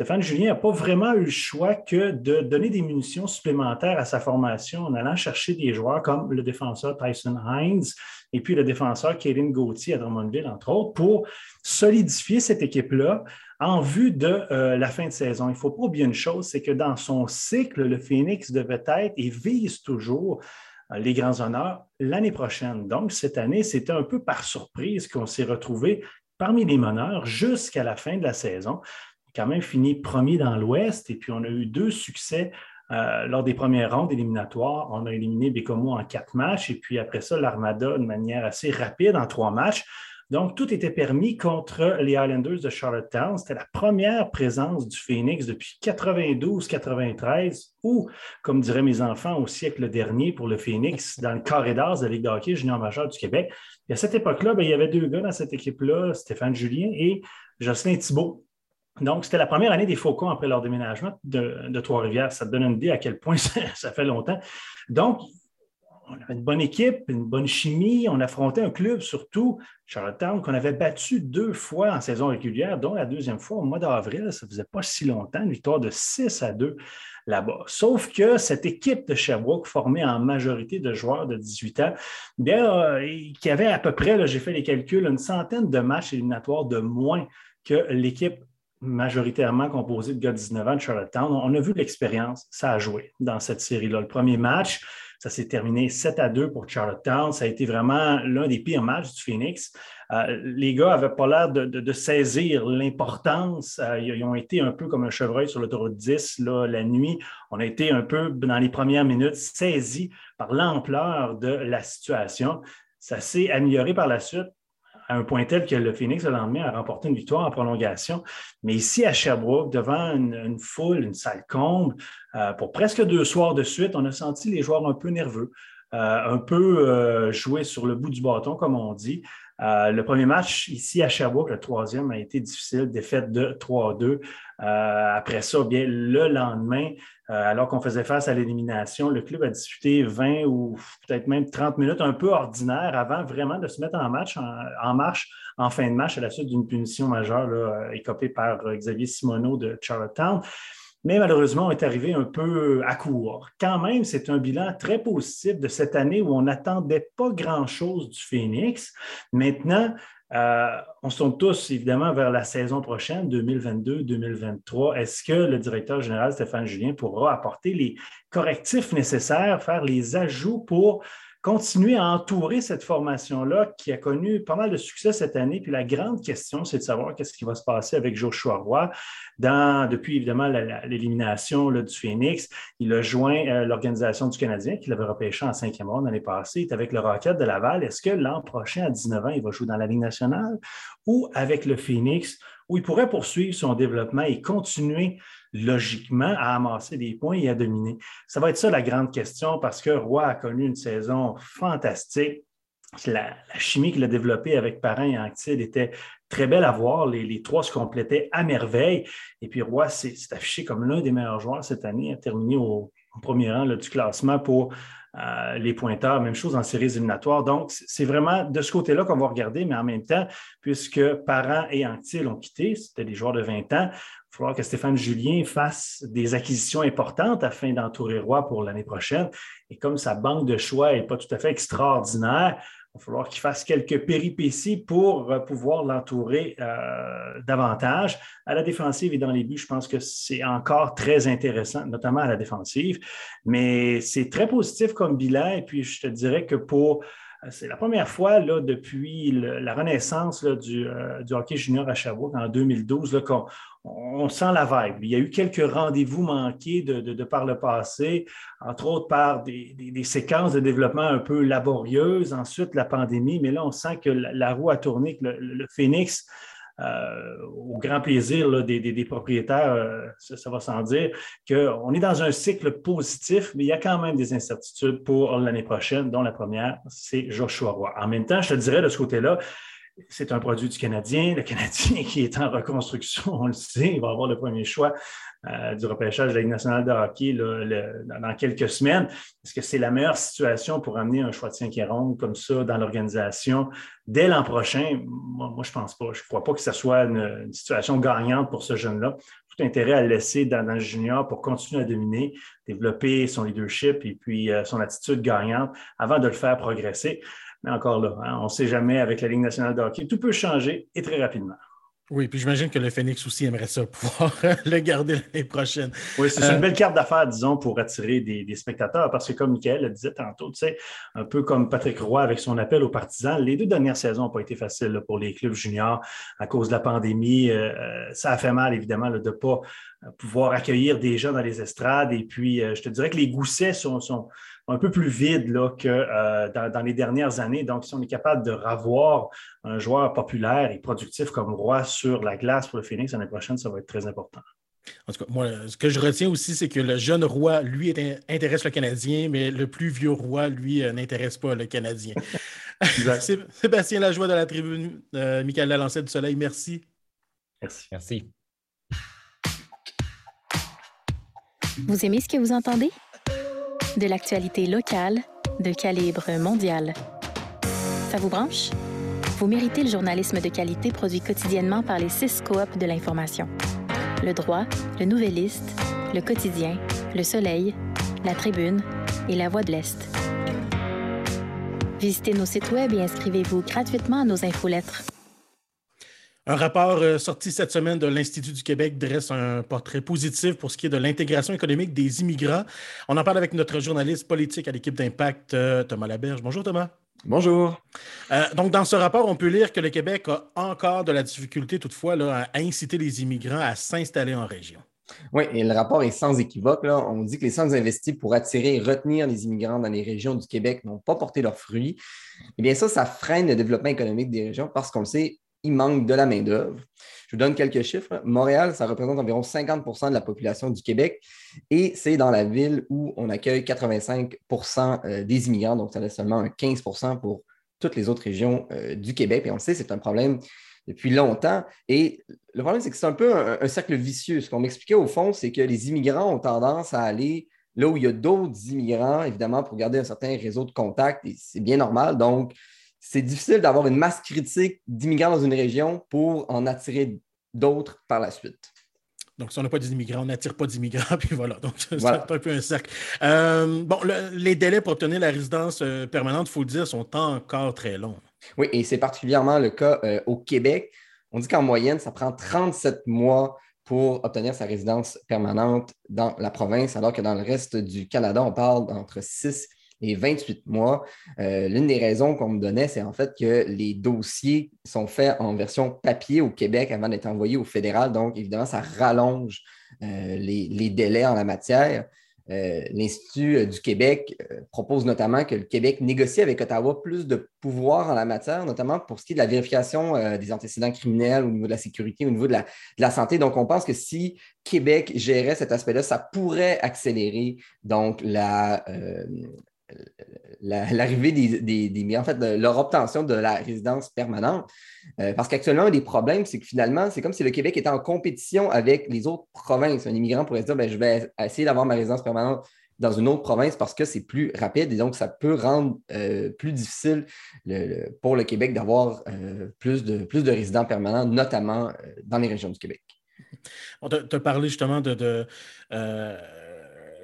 Stéphane Julien n'a pas vraiment eu le choix que de donner des munitions supplémentaires à sa formation en allant chercher des joueurs comme le défenseur Tyson Hines et puis le défenseur Kevin Gauthier à Drummondville, entre autres, pour solidifier cette équipe-là en vue de euh, la fin de saison. Il ne faut pas oublier une chose, c'est que dans son cycle, le Phoenix devait être et vise toujours euh, les grands honneurs l'année prochaine. Donc, cette année, c'était un peu par surprise qu'on s'est retrouvé parmi les meneurs jusqu'à la fin de la saison quand même fini premier dans l'Ouest et puis on a eu deux succès euh, lors des premières rondes éliminatoires. On a éliminé Bécomo en quatre matchs et puis après ça, l'Armada de manière assez rapide en trois matchs. Donc, tout était permis contre les Highlanders de Charlottetown. C'était la première présence du Phoenix depuis 92-93, ou, comme diraient mes enfants, au siècle dernier pour le Phoenix, dans le carré d'as de la Ligue de hockey junior majeur du Québec. Et à cette époque-là, ben, il y avait deux gars dans cette équipe-là, Stéphane Julien et Jocelyn Thibault, donc, c'était la première année des Faucons après leur déménagement de, Trois-Rivières. Ça te donne une idée à quel point ça, fait longtemps. Donc, on avait une bonne équipe, une bonne chimie. On affrontait un club, surtout Charlottetown, qu'on avait battu deux fois en saison régulière, dont la deuxième fois au mois d'avril. Ça ne faisait pas si longtemps, une victoire de 6 à 2 là-bas. Sauf que cette équipe de Sherbrooke, formée en majorité de joueurs de 18 ans, bien, euh, qui avait à peu près, j'ai fait les calculs, une centaine de matchs éliminatoires de moins que l'équipe majoritairement composé de gars de 19 ans de Charlottetown. On a vu l'expérience, ça a joué dans cette série-là. Le premier match, Ça s'est terminé 7 à 2 pour Charlottetown. Ça a été vraiment l'un des pires matchs du Phoenix. Euh, les gars n'avaient pas l'air de, saisir l'importance. Euh, ils, ont été un peu comme un chevreuil sur l'autoroute 10 là, la nuit. On a été un peu, dans les premières minutes, saisis par l'ampleur de la situation. Ça s'est amélioré par la suite à un point tel que le Phoenix, le lendemain, a remporté une victoire en prolongation. Mais ici, à Sherbrooke, devant une, foule, une salle comble, euh, pour presque deux soirs de suite, on a senti les joueurs un peu nerveux, un peu jouer sur le bout du bâton, comme on dit. Euh, le premier match ici à Sherbrooke, le troisième, a été difficile, défaite de 3-2. Euh, après ça, bien, le lendemain, euh, alors qu'on faisait face à l'élimination, le club a disputé 20 ou peut-être même 30 minutes un peu ordinaires avant vraiment de se mettre en, match, en, marche en fin de match à la suite d'une punition majeure là, écopée par Xavier Simoneau de Charlottetown mais malheureusement, on est arrivé un peu à court. Quand même, c'est un bilan très positif de cette année où on n'attendait pas grand-chose du Phoenix. Maintenant, euh, on se tourne tous évidemment vers la saison prochaine, 2022-2023. Est-ce que le directeur général Stéphane Julien pourra apporter les correctifs nécessaires, faire les ajouts pour continuer à entourer cette formation-là qui a connu pas mal de succès cette année. Puis la grande question, c'est de savoir qu'est-ce qui va se passer avec Joshua Roy. Dans, depuis évidemment l'élimination du Phoenix, il a joint euh, l'organisation du Canadien qui l'avait repêché en cinquième ronde l'année passée. Il est avec le Rocket de Laval. Est-ce que l'an prochain, à 19 ans, il va jouer dans la Ligue nationale ou avec le Phoenix où il pourrait poursuivre son développement et continuer logiquement à amasser des points et à dominer? Ça va être ça la grande question parce que Roy a connu une saison fantastique. La, chimie qu'il a développée avec Parrain et Anctil était très belle à voir. Les, trois se complétaient à merveille. Et puis Roy s'est affiché comme l'un des meilleurs joueurs cette année, a terminé au, premier rang du classement pour euh, les pointeurs, même chose en séries éliminatoires. Donc, c'est vraiment de ce côté-là qu'on va regarder, mais en même temps, puisque Parent et Anctil ont quitté, c'était des joueurs de 20 ans, il falloir que Stéphane Julien fasse des acquisitions importantes afin d'entourer Roy pour l'année prochaine. Et comme sa banque de choix n'est pas tout à fait extraordinaire, il va falloir qu'il fasse quelques péripéties pour euh, pouvoir l'entourer euh, davantage. À la défensive et dans les buts, je pense que c'est encore très intéressant, notamment à la défensive. Mais c'est très positif comme bilan. Et puis, je te dirais que pour euh, c'est la première fois là, depuis la renaissance du, hockey junior à Sherbrooke en 2012 qu'on on sent la vibe. Il y a eu quelques rendez-vous manqués de, par le passé, entre autres par des, séquences de développement un peu laborieuses, ensuite la pandémie, mais là, on sent que la, roue a tourné, que le, Phoenix, euh, au grand plaisir des, propriétaires, euh, ça, va sans dire, qu'on est dans un cycle positif, mais il y a quand même des incertitudes pour l'année prochaine, dont la première, c'est Joshua Roy. En même temps, je te dirais de ce côté-là, c'est un produit du Canadien. Le Canadien qui est en reconstruction, on le sait, il va avoir le premier choix euh, du repêchage de la Ligue nationale de hockey dans quelques semaines. Est-ce que c'est la meilleure situation pour amener un choix de cinquième ronde comme ça dans l'organisation dès l'an prochain? Moi, je ne pense pas. Je ne crois pas que ce soit une, situation gagnante pour ce jeune-là. Tout intérêt à le laisser dans, le junior pour continuer à dominer, développer son leadership et puis euh, son attitude gagnante avant de le faire progresser. Mais encore là, hein, on ne sait jamais avec la Ligue nationale de hockey. Tout peut changer et très rapidement. Oui, puis j'imagine que le Phoenix aussi aimerait ça, pouvoir le garder l'année prochaine. Oui, c'est une euh, belle carte d'affaires, disons, pour attirer des, spectateurs, parce que comme Michael le disait tantôt, tu sais, un peu comme Patrick Roy avec son appel aux partisans, les deux dernières saisons n'ont pas été faciles pour les clubs juniors à cause de la pandémie. Euh, euh, ça a fait mal, évidemment, de ne pas pouvoir accueillir des gens dans les estrades. Et puis, je te dirais que les goussets sont, sont un peu plus vide là, que euh, dans, les dernières années. Donc, si on est capable de revoir un joueur populaire et productif comme Roy sur la glace pour le Phoenix l'année prochaine, ça va être très important. En tout cas, moi, ce que je retiens aussi, c'est que le jeune roi, lui, intéresse le Canadien, mais le plus vieux roi, lui, euh, n'intéresse pas le Canadien. Sébastien Lajoie de la tribune, euh, Michael Lalancet du Soleil, merci. Merci. Merci. Vous aimez ce que vous entendez? De l'actualité locale de calibre mondial. Ça vous branche? Vous méritez le journalisme de qualité produit quotidiennement par les six coops de l'information. Le droit, le Nouvelliste, le quotidien, le Soleil, la Tribune et la Voix de l'Est. Visitez nos sites web et inscrivez-vous gratuitement à nos infolettres. Un rapport euh, sorti cette semaine de l'Institut du Québec dresse un portrait positif pour ce qui est de l'intégration économique des immigrants. On en parle avec notre journaliste politique à l'équipe d'Impact, euh, Thomas Laberge. Bonjour Thomas. Bonjour. Euh, donc, dans ce rapport, on peut lire que le Québec a encore de la difficulté, toutefois, là, à inciter les immigrants à s'installer en région. Oui, et le rapport est sans équivoque. Là. On dit que les sommes investis pour attirer et retenir les immigrants dans les régions du Québec n'ont pas porté leurs fruits. Eh bien, ça, ça freine le développement économique des régions parce qu'on le sait, il manque de la main-d'œuvre. Je vous donne quelques chiffres. Montréal, ça représente environ 50% de la population du Québec et c'est dans la ville où on accueille 85% euh, des immigrants, donc ça laisse seulement un 15% pour toutes les autres régions euh, du Québec. Et on le sait, c'est un problème depuis longtemps. Et le problème, c'est que c'est un peu un, cercle vicieux. Ce qu'on m'expliquait au fond, c'est que les immigrants ont tendance à aller là où il y a d'autres immigrants, évidemment, pour garder un certain réseau de contacts, et c'est bien normal. Donc, c'est difficile d'avoir une masse critique d'immigrants dans une région pour en attirer d'autres par la suite. Donc, si on n'a pas d'immigrants, on n'attire pas d'immigrants, puis voilà. Donc, c'est un peu un cercle. Euh, bon, les délais pour obtenir la résidence euh, permanente, il faut le dire, sont encore très longs. Oui, et c'est particulièrement le cas euh, au Québec. On dit qu'en moyenne, ça prend 37 mois pour obtenir sa résidence permanente dans la province, alors que dans le reste du Canada, on parle d'entre 6 et 28 mois. Euh, l'une des raisons qu'on me donnait, c'est en fait que les dossiers sont faits en version papier au Québec avant d'être envoyés au fédéral. Donc, évidemment, ça rallonge euh, les, délais en la matière. Euh, L'Institut du Québec propose notamment que le Québec négocie avec Ottawa plus de pouvoir en la matière, notamment pour ce qui est de la vérification des antécédents criminels au niveau de la sécurité, au niveau de la, santé. Donc, on pense que si Québec gérait cet aspect-là, ça pourrait accélérer donc la, l'arrivée des, des, en fait, leur obtention de la résidence permanente. Euh, parce qu'actuellement, un des problèmes, c'est que finalement, c'est comme si le Québec était en compétition avec les autres provinces. Un immigrant pourrait dire, ben, je vais essayer d'avoir ma résidence permanente dans une autre province parce que c'est plus rapide et donc ça peut rendre euh, plus difficile pour le Québec d'avoir euh, plus, de, plus de résidents permanents, notamment dans les régions du Québec. On t'a parlé justement de,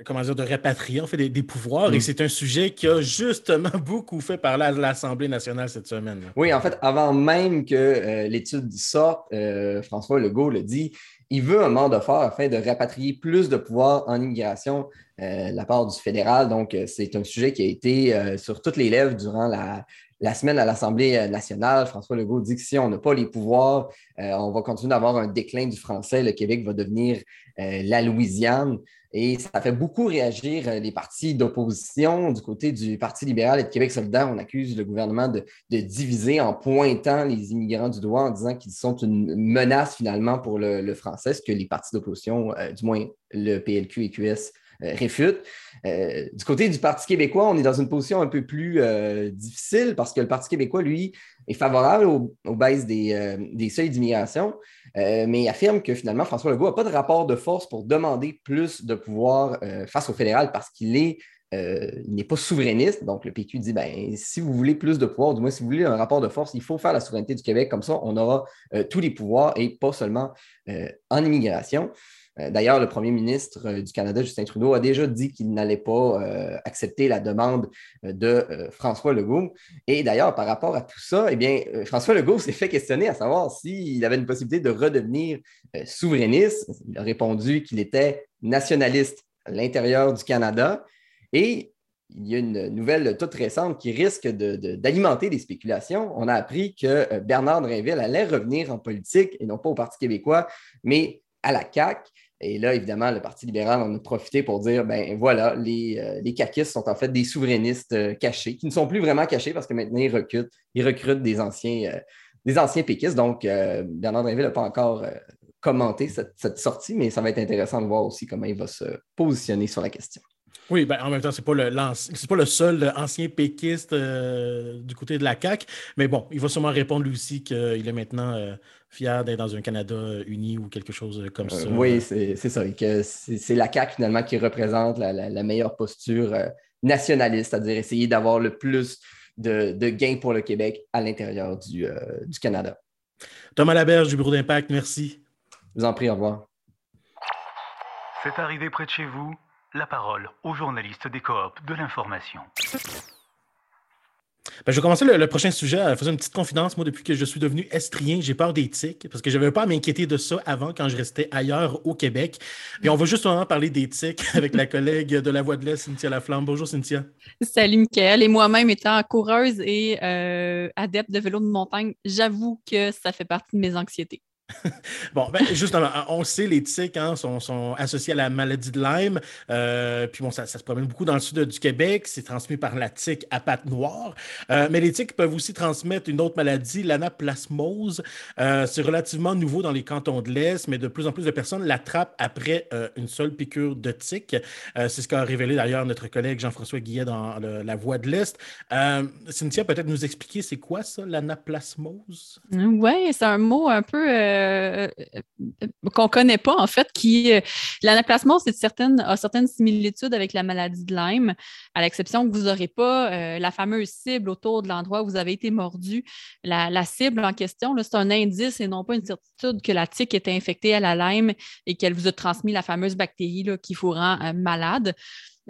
comment dire, de répatrier en fait des, pouvoirs. Et mm. c'est un sujet qui a justement beaucoup fait parler à l'Assemblée nationale cette semaine. Oui, en fait, avant même que euh, l'étude sorte, euh, François Legault le dit, il veut un mandat fort afin de rapatrier plus de pouvoir en immigration euh, de la part du fédéral. Donc, c'est un sujet qui a été sur toutes les lèvres durant la, la semaine à l'Assemblée nationale, François Legault dit que si on n'a pas les pouvoirs, on va continuer d'avoir un déclin du français. Le Québec va devenir la Louisiane. Et ça fait beaucoup réagir euh, les partis d'opposition. Du côté du Parti libéral et de Québec solidaire, on accuse le gouvernement de, diviser en pointant les immigrants du doigt en disant qu'ils sont une menace finalement pour le, français, ce que les partis d'opposition, euh, du moins le PLQ et QS, euh. Euh, du côté du Parti québécois, on est dans une position un peu plus difficile parce que le Parti québécois, lui, est favorable aux, baisses des, seuils d'immigration, mais il affirme que finalement, François Legault n'a pas de rapport de force pour demander plus de pouvoir face au fédéral parce qu'il est n'est pas souverainiste. Donc, le PQ dit ben, si vous voulez plus de pouvoir, du moins si vous voulez un rapport de force, il faut faire la souveraineté du Québec. Comme ça, on aura tous les pouvoirs et pas seulement en immigration. Euh, d'ailleurs, le premier ministre euh, du Canada, Justin Trudeau, a déjà dit qu'il n'allait pas euh, accepter la demande de François Legault. Et d'ailleurs, par rapport à tout ça, eh bien, François Legault s'est fait questionner à savoir s'il avait une possibilité de redevenir souverainiste. Il a répondu qu'il était nationaliste à l'intérieur du Canada. Et il y a une nouvelle toute récente qui risque d'alimenter des spéculations. On a appris que Bernard Drinville allait revenir en politique, et non pas au Parti québécois, mais à la CAQ. Et là, évidemment, le Parti libéral en a profité pour dire ben voilà, les, euh, les caquistes sont en fait des souverainistes euh, cachés, qui ne sont plus vraiment cachés parce que maintenant, ils recrutent, ils recrutent des anciens, euh, des anciens péquistes. Donc, Bernard Drinville n'a pas encore commenté cette, sortie, mais ça va être intéressant de voir aussi comment il va se positionner sur la question. Oui, ben, en même temps, ce n'est pas, le, pas le seul ancien péquiste du côté de la CAQ, mais bon, il va sûrement répondre lui aussi qu'il est maintenant fier d'être dans un Canada uni ou quelque chose comme ça. oui, c'est ça. c'est la CAQ finalement qui représente la, meilleure posture euh, nationaliste, c'est-à-dire essayer d'avoir le plus de, gains pour le Québec à l'intérieur du, euh, du, Canada. Thomas Laberge du Bureau d'Impact, merci. Je vous en prie, au revoir. C'est arrivé près de chez vous, la parole aux journalistes des coops de l'information. Ben, je vais commencer le, prochain sujet à faire une petite confidence. Moi, depuis que je suis devenu estrien, j'ai peur des tiques parce que je n'avais pas à m'inquiéter de ça avant quand je restais ailleurs au Québec. Et on va justement parler des tiques avec la collègue de la Voix de l'Est, Cynthia Laflamme. Bonjour, Cynthia. Salut, Michael. Et moi-même, étant coureuse et euh, adepte de vélo de montagne, j'avoue que ça fait partie de mes anxiétés. bon, ben, justement, on sait, les tiques hein, sont, associés à la maladie de Lyme. Euh, puis bon, ça, se promène beaucoup dans le sud du Québec. C'est transmis par la tique à pattes noires. Euh, mais les tiques peuvent aussi transmettre une autre maladie, l'anaplasmose. Euh, c'est relativement nouveau dans les cantons de l'Est, mais de plus en plus de personnes l'attrapent après une seule piqûre de tique. c'est ce qu'a révélé d'ailleurs notre collègue Jean-François Guillet dans La Voix de l'Est. Cynthia, peut-être nous expliquer c'est quoi ça, l'anaplasmose? Oui, c'est un mot un peu euh, qu'on connaît pas, en fait, qui. Euh, l'anaplasmose a certaines similitudes avec la maladie de Lyme, à l'exception que vous n'aurez pas euh, la fameuse cible autour de l'endroit où vous avez été mordu. La, cible en question, c'est un indice et non pas une certitude que la tique était infectée à la Lyme et qu'elle vous a transmis la fameuse bactérie qui vous rend malade.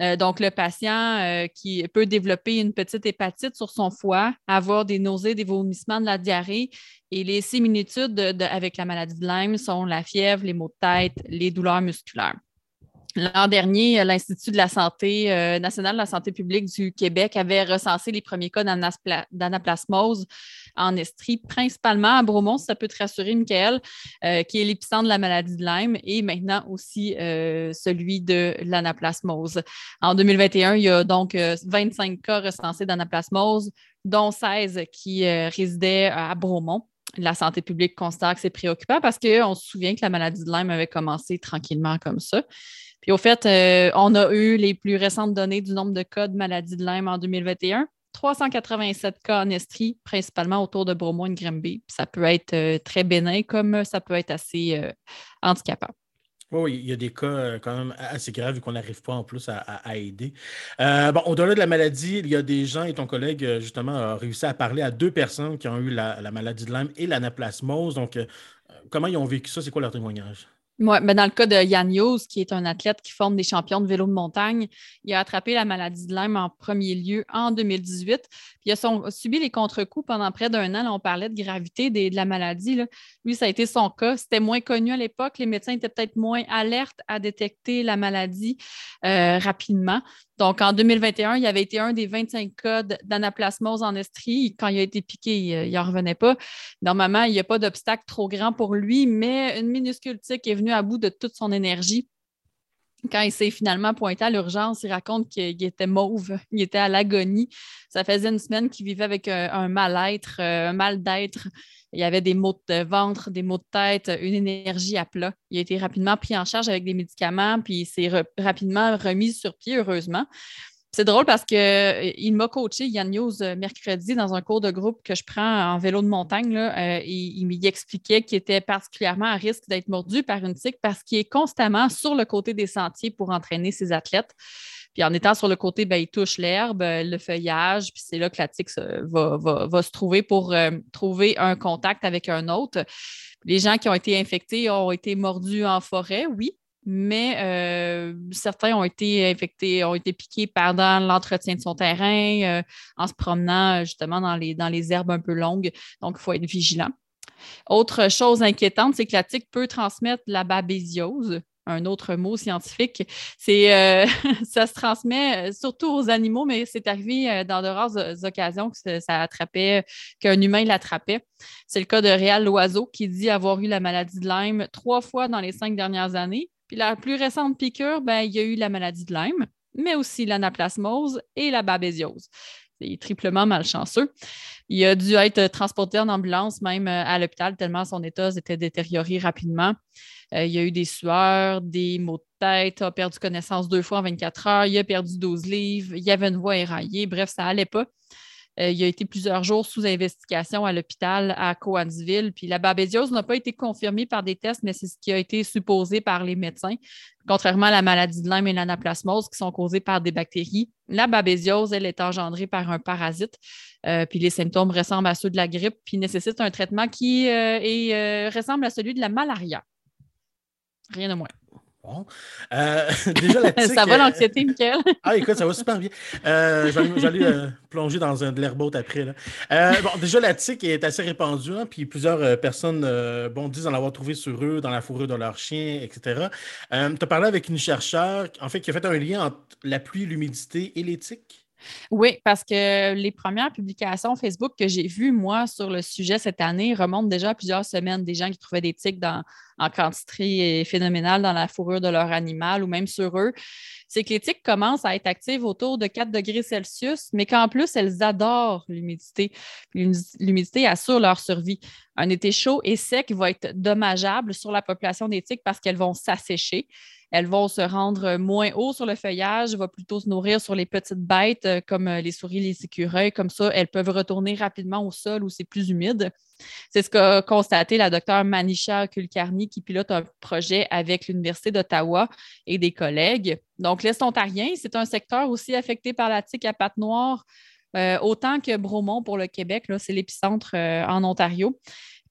Euh, donc, le patient euh, qui peut développer une petite hépatite sur son foie, avoir des nausées, des vomissements, de la diarrhée. Et les similitudes avec la maladie de Lyme sont la fièvre, les maux de tête, les douleurs musculaires. L'an dernier, l'Institut de la santé euh, national de la santé publique du Québec avait recensé les premiers cas d'anaplasmose en Estrie, principalement à Bromont, ça peut te rassurer, Michael, euh, qui est l'épicentre de la maladie de Lyme, et maintenant aussi euh, celui de l'anaplasmose. En 2021, il y a donc 25 cas recensés d'anaplasmose, dont 16 qui résidaient à Bromont la santé publique constate que c'est préoccupant parce qu'on se souvient que la maladie de Lyme avait commencé tranquillement comme ça. Puis au fait, euh, on a eu les plus récentes données du nombre de cas de maladie de Lyme en 2021. 387 cas en Estrie, principalement autour de Bromont et Grimby. Ça peut être euh, très bénin comme ça peut être assez euh, handicapant. Oui, il y a des cas quand même assez graves vu qu'on n'arrive pas en plus à, aider. bon, au-delà de la maladie, il y a des gens et ton collègue, justement, a réussi à parler à deux personnes qui ont eu la, la maladie de Lyme et l'anaplasmose. Donc, comment ils ont vécu ça? C'est quoi leur témoignage? Ouais, ben dans le cas de Yann Yos, qui est un athlète qui forme des champions de vélo de montagne, il a attrapé la maladie de Lyme en premier lieu en 2018. Puis il a, subi les contre-coups pendant près d'un an. on parlait de gravité de la maladie. Lui, ça a été son cas. C'était moins connu à l'époque. Les médecins étaient peut-être moins alertes à détecter la maladie euh, rapidement. Donc, en 2021, il avait été un des 25 cas d'anaplasmose en Estrie. Quand il a été piqué, il n'en revenait pas. Normalement, il n'y a pas d'obstacle trop grand pour lui, mais une minuscule tique est venue à bout de toute son énergie. Quand il s'est finalement pointé à l'urgence, il raconte qu'il était mauve, il était à l'agonie. Ça faisait une semaine qu'il vivait avec un, mal-être, un mal d'être. Il y avait des maux de ventre, des maux de tête, une énergie à plat. Il a été rapidement pris en charge avec des médicaments, puis il s'est rapidement remis sur pied, heureusement. C'est drôle parce qu'il euh, m'a coaché, Yann News, euh, mercredi, dans un cours de groupe que je prends en vélo de montagne. Euh, il m'expliquait qu'il était particulièrement à risque d'être mordu par une tique parce qu'il est constamment sur le côté des sentiers pour entraîner ses athlètes. Puis en étant sur le côté, ben, il touche l'herbe, le feuillage, puis c'est là que la tique va, va, se trouver pour trouver un contact avec un autre. Les gens qui ont été infectés ont été mordus en forêt, oui, mais euh, certains ont été infectés, ont été piqués pendant l'entretien de son terrain, euh, en se promenant justement dans les, dans les herbes un peu longues. Donc, il faut être vigilant. Autre chose inquiétante, c'est que la tique peut transmettre la babésiose, un autre mot scientifique. C'est, euh, ça se transmet surtout aux animaux, mais c'est arrivé dans de rares occasions que ça attrapait, qu'un humain l'attrapait. C'est le cas de Réal Loiseau qui dit avoir eu la maladie de Lyme trois fois dans les cinq dernières années. Puis la plus récente piqûre, ben, il y a eu la maladie de Lyme, mais aussi l'anaplasmose et la babésiose. C'est triplement malchanceux. Il a dû être transporté en ambulance, même euh, à l'hôpital, tellement son état s'était détérioré rapidement. Euh, il a eu des sueurs, des maux de tête, a perdu connaissance deux fois en 24 heures, il a perdu 12 livres, il avait une voix éraillée. Bref, ça n'allait pas. Euh, il a été plusieurs jours sous investigation à l'hôpital à Coansville. Puis la babésiose n'a pas été confirmée par des tests, mais c'est ce qui a été supposé par les médecins. Contrairement à la maladie de Lyme et l'anaplasmose qui sont causées par des bactéries, la babésiose, elle, est engendrée par un parasite. Euh, puis les symptômes ressemblent à ceux de la grippe, puis nécessitent un traitement qui euh, ressemble à celui de la malaria. Rien de moins. Bon. Euh, déjà, la tique, ça va l'anxiété, Michael? ah, écoute, ça va super bien. Euh, J'allais euh, plonger dans un, de l'airboat après. Là. Euh, bon, déjà, la tique est assez répandue, hein, puis plusieurs personnes bon, disent en avoir trouvé sur eux, dans la fourrure de leurs chiens, etc. tu as parlé avec une chercheure, en fait, qui a fait un lien entre la pluie, l'humidité et les tiques? Oui, parce que les premières publications Facebook que j'ai vues, moi, sur le sujet cette année remontent déjà à plusieurs semaines. Des gens qui trouvaient des tiques en quantité phénoménale dans la fourrure de leur animal ou même sur eux. C'est que les tiques commencent à être actives autour de 4 degrés Celsius, mais qu'en plus, elles adorent l'humidité. L'humidité assure leur survie. Un été chaud et sec va être dommageable sur la population des tiques parce qu'elles vont s'assécher. Elles vont se rendre moins haut sur le feuillage, vont plutôt se nourrir sur les petites bêtes euh, comme euh, les souris, les écureuils. Comme ça, elles peuvent retourner rapidement au sol où c'est plus humide. C'est ce qu'a constaté la docteure Manisha Kulkarni qui pilote un projet avec l'Université d'Ottawa et des collègues. Donc, l'Est ontarien, c'est un secteur aussi affecté par la tique à pattes noires, euh, autant que Bromont pour le Québec. C'est l'épicentre en Ontario.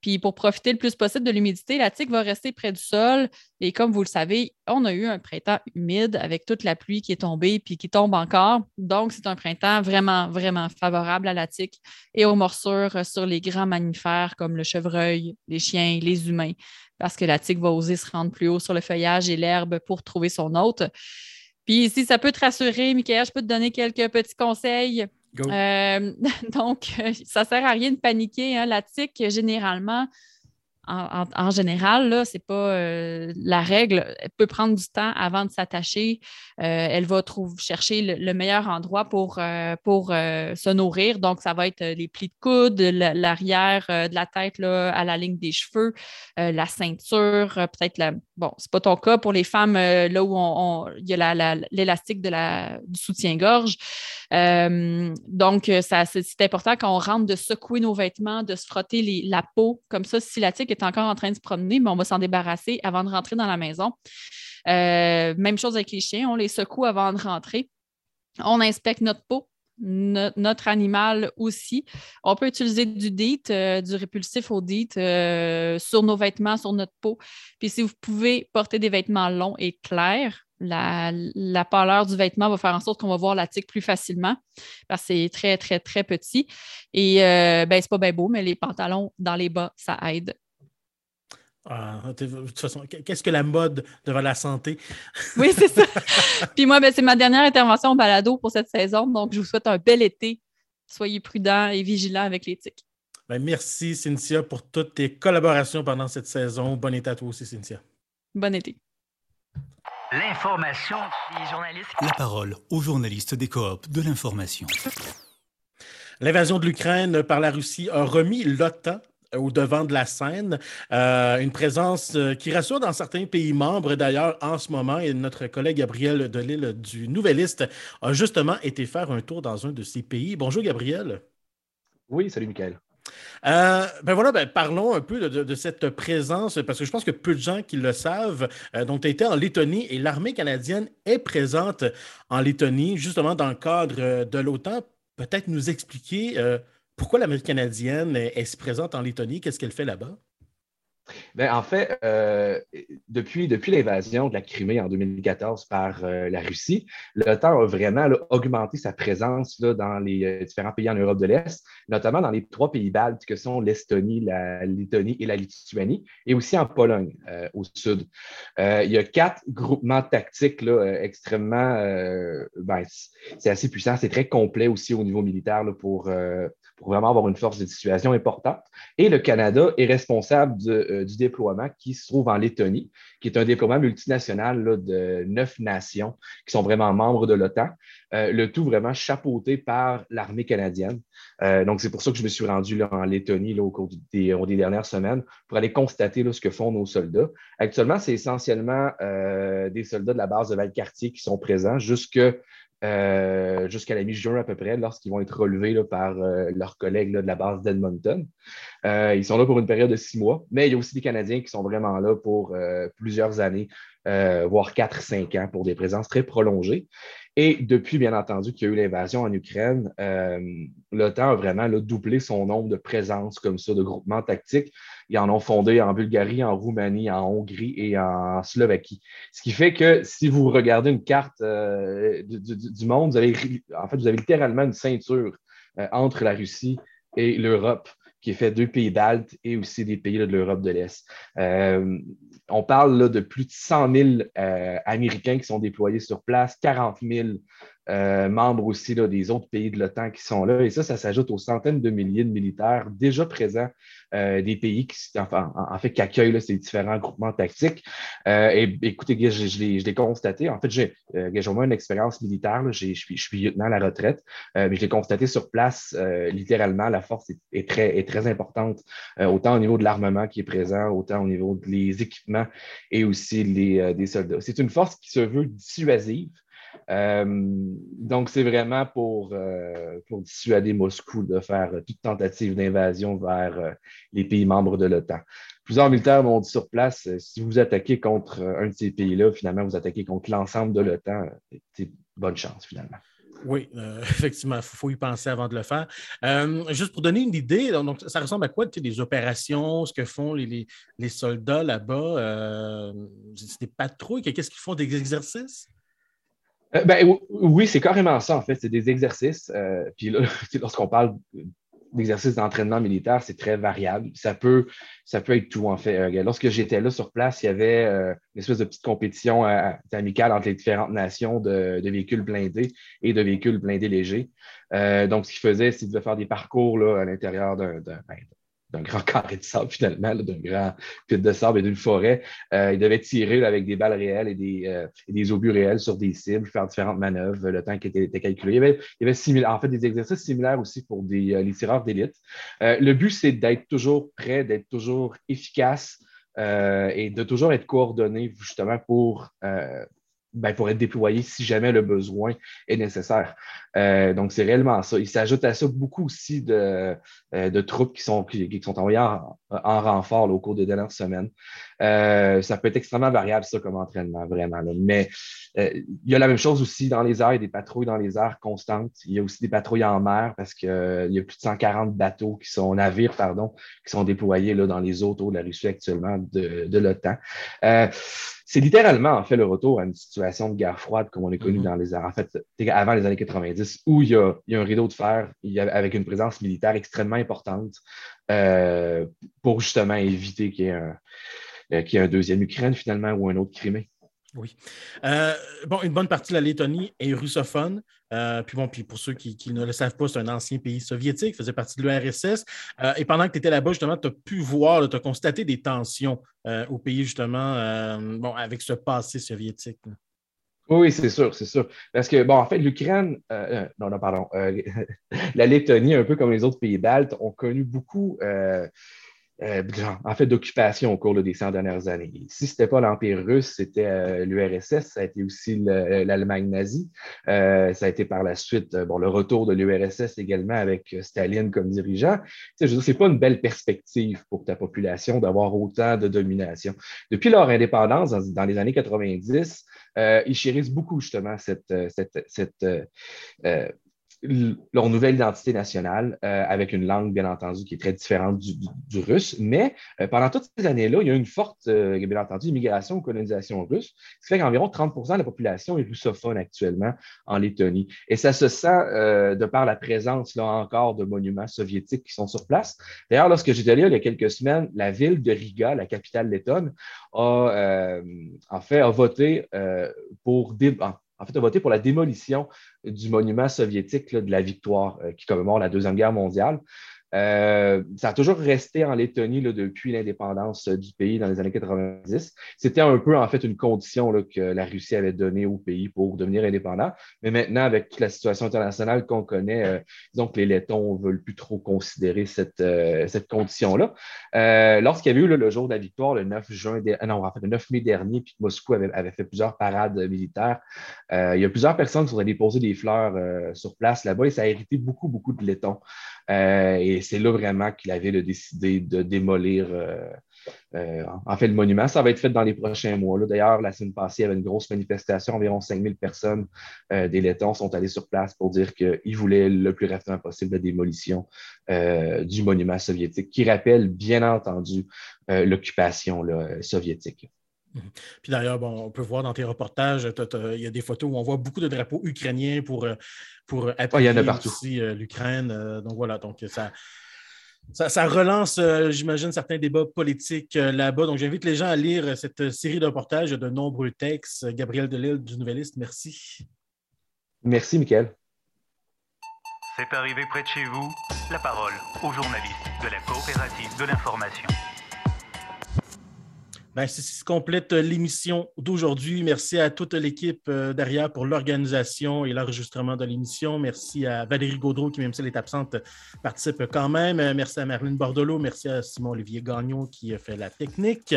Puis pour profiter le plus possible de l'humidité, la tique va rester près du sol. Et comme vous le savez, on a eu un printemps humide avec toute la pluie qui est tombée puis qui tombe encore. Donc, c'est un printemps vraiment, vraiment favorable à la tique et aux morsures sur les grands mammifères comme le chevreuil, les chiens, les humains, parce que la tique va oser se rendre plus haut sur le feuillage et l'herbe pour trouver son hôte. Puis si ça peut te rassurer, Michael, je peux te donner quelques petits conseils. Euh, donc, ça ne sert à rien de paniquer. Hein. La tique, généralement, en, général, ce n'est pas euh, la règle. Elle peut prendre du temps avant de s'attacher. Euh, elle va trouver, chercher le, meilleur endroit pour, pour se nourrir. Donc, ça va être les plis de coude, l'arrière de la tête là, à la ligne des cheveux, la ceinture, peut-être la. Bon, c'est pas ton cas pour les femmes, là où il y a l'élastique du soutien-gorge. Euh, donc, euh, c'est important quand on rentre de secouer nos vêtements, de se frotter la peau. Comme ça, si la tique est encore en train de se promener, mais on va s'en débarrasser avant de rentrer dans la maison. Euh, même chose avec les chiens, on les secoue avant de rentrer. On inspecte notre peau, notre animal aussi. On peut utiliser du DEET, du répulsif au DEET sur nos vêtements, sur notre peau. Puis si vous pouvez porter des vêtements longs et clairs, la, la, pâleur du vêtement va faire en sorte qu'on va voir la tique plus facilement parce que c'est très, très, très petit. Et euh, ben, c'est pas bien beau, mais les pantalons dans les bas, ça aide. Ah, de toute façon, qu'est-ce que la mode devant la santé? oui, c'est ça. Puis moi, ben, c'est ma dernière intervention au balado pour cette saison. Donc, je vous souhaite un bel été. Soyez prudents et vigilants avec les tiques. Ben, merci, Cynthia, pour toutes tes collaborations pendant cette saison. Bon été à toi aussi, Cynthia. Bon été. L'information des journalistes. La parole aux journalistes des coops de l'information. L'invasion de l'Ukraine par la Russie a remis l'OTAN au devant de la scène. Euh, une présence euh, qui rassure dans certains pays membres d'ailleurs en ce moment. Et notre collègue Gabriel Delille du Nouvelliste a justement été faire un tour dans un de ces pays. Bonjour Gabriel. Oui, salut Michael. Euh, ben voilà, ben parlons un peu de, cette présence, parce que je pense que peu de gens qui le savent. Euh, donc, tu as été en Lettonie et l'armée canadienne est présente en Lettonie, justement dans le cadre euh, de l'OTAN. Peut-être nous expliquer pourquoi l'armée canadienne est, est présente en Lettonie, qu'est-ce qu'elle fait là-bas? Ben, en fait, euh, depuis, depuis l'invasion de la Crimée en 2014 par euh, la Russie, l'OTAN a vraiment augmenté sa présence dans les euh, différents pays en Europe de l'Est, notamment dans les trois pays baltes que sont l'Estonie, la Lettonie et la Lituanie, et aussi en Pologne, au sud. il y a quatre groupements tactiques là, extrêmement, ben, c'est assez puissant, c'est très complet aussi au niveau militaire pour, pour vraiment avoir une force de situation importante. Et le Canada est responsable euh, du déploiement qui se trouve en Lettonie, qui est un déploiement multinational de neuf nations qui sont vraiment membres de l'OTAN, euh, le tout vraiment chapeauté par l'armée canadienne. Euh, donc, c'est pour ça que je me suis rendu en Lettonie au cours des, dernières semaines pour aller constater ce que font nos soldats. Actuellement, c'est essentiellement des soldats de la base de Valcartier qui sont présents jusque euh, jusqu'à la mi-juin à peu près, lorsqu'ils vont être relevés par euh, leurs collègues de la base d'Edmonton. Euh, ils sont là pour une période de six mois, mais il y a aussi des Canadiens qui sont vraiment là pour plusieurs années, voire 4-5 ans pour des présences très prolongées. Et depuis, bien entendu, qu'il y a eu l'invasion en Ukraine, euh, l'OTAN a vraiment doublé son nombre de présences comme ça, de groupements tactiques. Ils en ont fondé en Bulgarie, en Roumanie, en Hongrie et en Slovaquie. Ce qui fait que si vous regardez une carte euh, du, monde, vous avez, en fait, vous avez littéralement une ceinture euh, entre la Russie et l'Europe qui est fait deux pays baltes et aussi des pays de l'Europe de l'Est. Euh, on parle de plus de 100 000 euh, Américains qui sont déployés sur place, 40 000 euh, membres aussi là, des autres pays de l'OTAN qui sont là. Et ça, ça s'ajoute aux centaines de milliers de militaires déjà présents euh, des pays qui, enfin, en, fait, qui accueillent ces différents groupements tactiques. Euh, et écoutez, je, je l'ai constaté. En fait, j'ai au moins une expérience militaire. je, suis, je suis lieutenant à la retraite, mais je l'ai constaté sur place. littéralement, la force est, très, est très importante, autant au niveau de l'armement qui est présent, autant au niveau des équipements et aussi les, des soldats. C'est une force qui se veut dissuasive. Euh, donc, c'est vraiment pour, euh, pour dissuader Moscou de faire toute tentative d'invasion vers euh, les pays membres de l'OTAN. Plusieurs militaires m'ont dit sur place, si vous attaquez contre un de ces pays-là, finalement, vous attaquez contre l'ensemble de l'OTAN, c'est bonne chance, finalement. Oui, effectivement, il faut, y penser avant de le faire. juste pour donner une idée, ça ressemble à quoi les opérations, ce que font les, les soldats là-bas? c'est des patrouilles, qu'est-ce qu'ils font des exercices? Euh, ben, oui, c'est carrément ça, en fait. C'est des exercices. Euh, puis lorsqu'on parle d'exercices d'entraînement militaire, c'est très variable. Ça peut, ça peut être tout, en fait. Euh, lorsque j'étais là sur place, il y avait une espèce de petite compétition amicale entre les différentes nations de, véhicules blindés et de véhicules blindés légers. donc, ce qu'ils faisaient, c'est de faire des parcours là, à l'intérieur d'un, ben, d'un grand carré de sable, finalement, d'un grand pit de sable et d'une forêt. Euh, il devait tirer avec des balles réelles et des, euh, des, obus réels sur des cibles, faire différentes manœuvres, le temps qui était, calculé. Il y avait, il y avait en fait des exercices similaires aussi pour des, euh, les tireurs d'élite. le but, c'est d'être toujours prêt, d'être toujours efficace. et de toujours être coordonné justement pour, ben, pour être déployé si jamais le besoin est nécessaire. Euh, donc, c'est réellement ça. Il s'ajoute à ça beaucoup aussi de, euh, de troupes qui sont, qui, sont envoyées en, renfort au cours des dernières semaines. Euh, ça peut être extrêmement variable, ça, comme entraînement, vraiment. Mais il y a la même chose aussi dans les airs, il y a des patrouilles dans les airs constantes. Il y a aussi des patrouilles en mer parce qu'il y a plus de 140 bateaux qui sont, navires, pardon, qui sont déployés là, dans les eaux autour de la Russie actuellement de, de l'OTAN c'est littéralement, en fait, le retour à une situation de guerre froide comme on est connu mm-hmm. dans les en fait, avant les années 90, où il y a, un rideau de fer avec une présence militaire extrêmement importante euh, pour justement éviter qu'il y, ait un, euh, y ait un deuxième Ukraine finalement ou un autre Crimée. Oui. Euh, bon, une bonne partie de la Lettonie est russophone. Euh, puis bon, puis pour ceux qui, ne le savent pas, c'est un ancien pays soviétique, faisait partie de l'URSS. Euh, et pendant que tu étais là-bas, justement, tu as pu voir, tu as constaté des tensions au pays, justement, bon, avec ce passé soviétique. Oui, c'est sûr, c'est sûr. Parce que, bon, en fait, l'Ukraine, non, non, pardon, la Lettonie, un peu comme les autres pays baltes, ont connu beaucoup euh, en fait, d'occupation au cours des 100 dernières années. Si ce n'était pas l'Empire russe, c'était euh, l'URSS, ça a été aussi l'Allemagne nazie. Euh, ça a été par la suite bon, le retour de l'URSS également avec Staline comme dirigeant. Tu sais, c'est pas une belle perspective pour ta population d'avoir autant de domination. Depuis leur indépendance, dans, les années 90, ils chérissent beaucoup justement cette, cette, cette leur nouvelle identité nationale euh, avec une langue, bien entendu, qui est très différente du, russe. Mais euh, pendant toutes ces années-là, il y a eu une forte, euh, bien entendu, immigration colonisation russe, ce qui fait qu'environ 30% de la population est russophone actuellement en Lettonie. Et ça se sent de par la présence, là encore, de monuments soviétiques qui sont sur place. D'ailleurs, lorsque j'étais allé il y a quelques semaines, la ville de Riga, la capitale lettonne, a, en fait, a voté pour... Des, en fait, a voté pour la démolition du monument soviétique de la victoire euh, qui commémore la Deuxième Guerre mondiale. Euh, ça a toujours resté en Lettonie depuis l'indépendance euh, du pays dans les années 90. C'était un peu en fait une condition que la Russie avait donnée au pays pour devenir indépendant. Mais maintenant, avec toute la situation internationale qu'on connaît, euh, disons que les Lettons ne veulent plus trop considérer cette, condition-là. Lorsqu'il y avait eu le jour de la victoire, le 9 juin, non, en fait, le 9 mai dernier, puis Moscou avait, avait fait plusieurs parades militaires, il y a plusieurs personnes qui sont allées poser des fleurs sur place là-bas et ça a hérité beaucoup, beaucoup de Lettons. Et c'est là vraiment que la ville a décidé de démolir euh, en fait, le monument, ça va être fait dans les prochains mois. D'ailleurs, la semaine passée, il y avait une grosse manifestation. Environ 5000 personnes euh, des Lettons sont allées sur place pour dire qu'ils voulaient le plus rapidement possible la démolition euh, du monument soviétique, qui rappelle bien entendu l'occupation soviétique. Mhm. Puis d'ailleurs, bon, on peut voir dans tes reportages, il y a des photos où on voit beaucoup de drapeaux ukrainiens pour, pour appuyer aussi l'Ukraine. donc voilà, donc ça, ça, relance, euh, j'imagine, certains débats politiques euh, là-bas. Donc, j'invite les gens à lire euh, cette série de reportages de nombreux textes. Gabriel Delille du Nouvelliste, merci. Merci, Michael. C'est arrivé près de chez vous. La parole aux journalistes de la coopérative de l'information. Ben, c'est ce qui complète euh, l'émission d'aujourd'hui. Merci à toute l'équipe euh, derrière pour l'organisation et l'enregistrement de l'émission. Merci à Valérie Gaudreau, qui, même si elle est absente, participe quand même. Euh, merci à Marlène Bordelot. Merci à Simon-Olivier Gagnon qui fait la technique.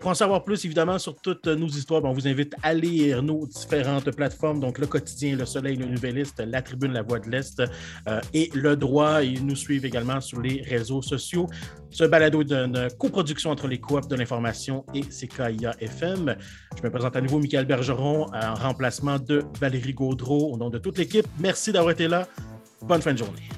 pour en savoir plus, évidemment, sur toutes nos histoires, ben, on vous invite à lire nos différentes plateformes. Donc, Le Quotidien, Le Soleil, Le Nouvelliste, La Tribune, La Voix de l'Est et Le Droit. Ils nous suivent également sur les réseaux sociaux. Ce balado est une coproduction entre les coops de l'information et Sequoia FM. Je me présente à nouveau Michael Bergeron en remplacement de Valérie Gaudreau. Au nom de toute l'équipe, merci d'avoir été là. Bonne fin de journée.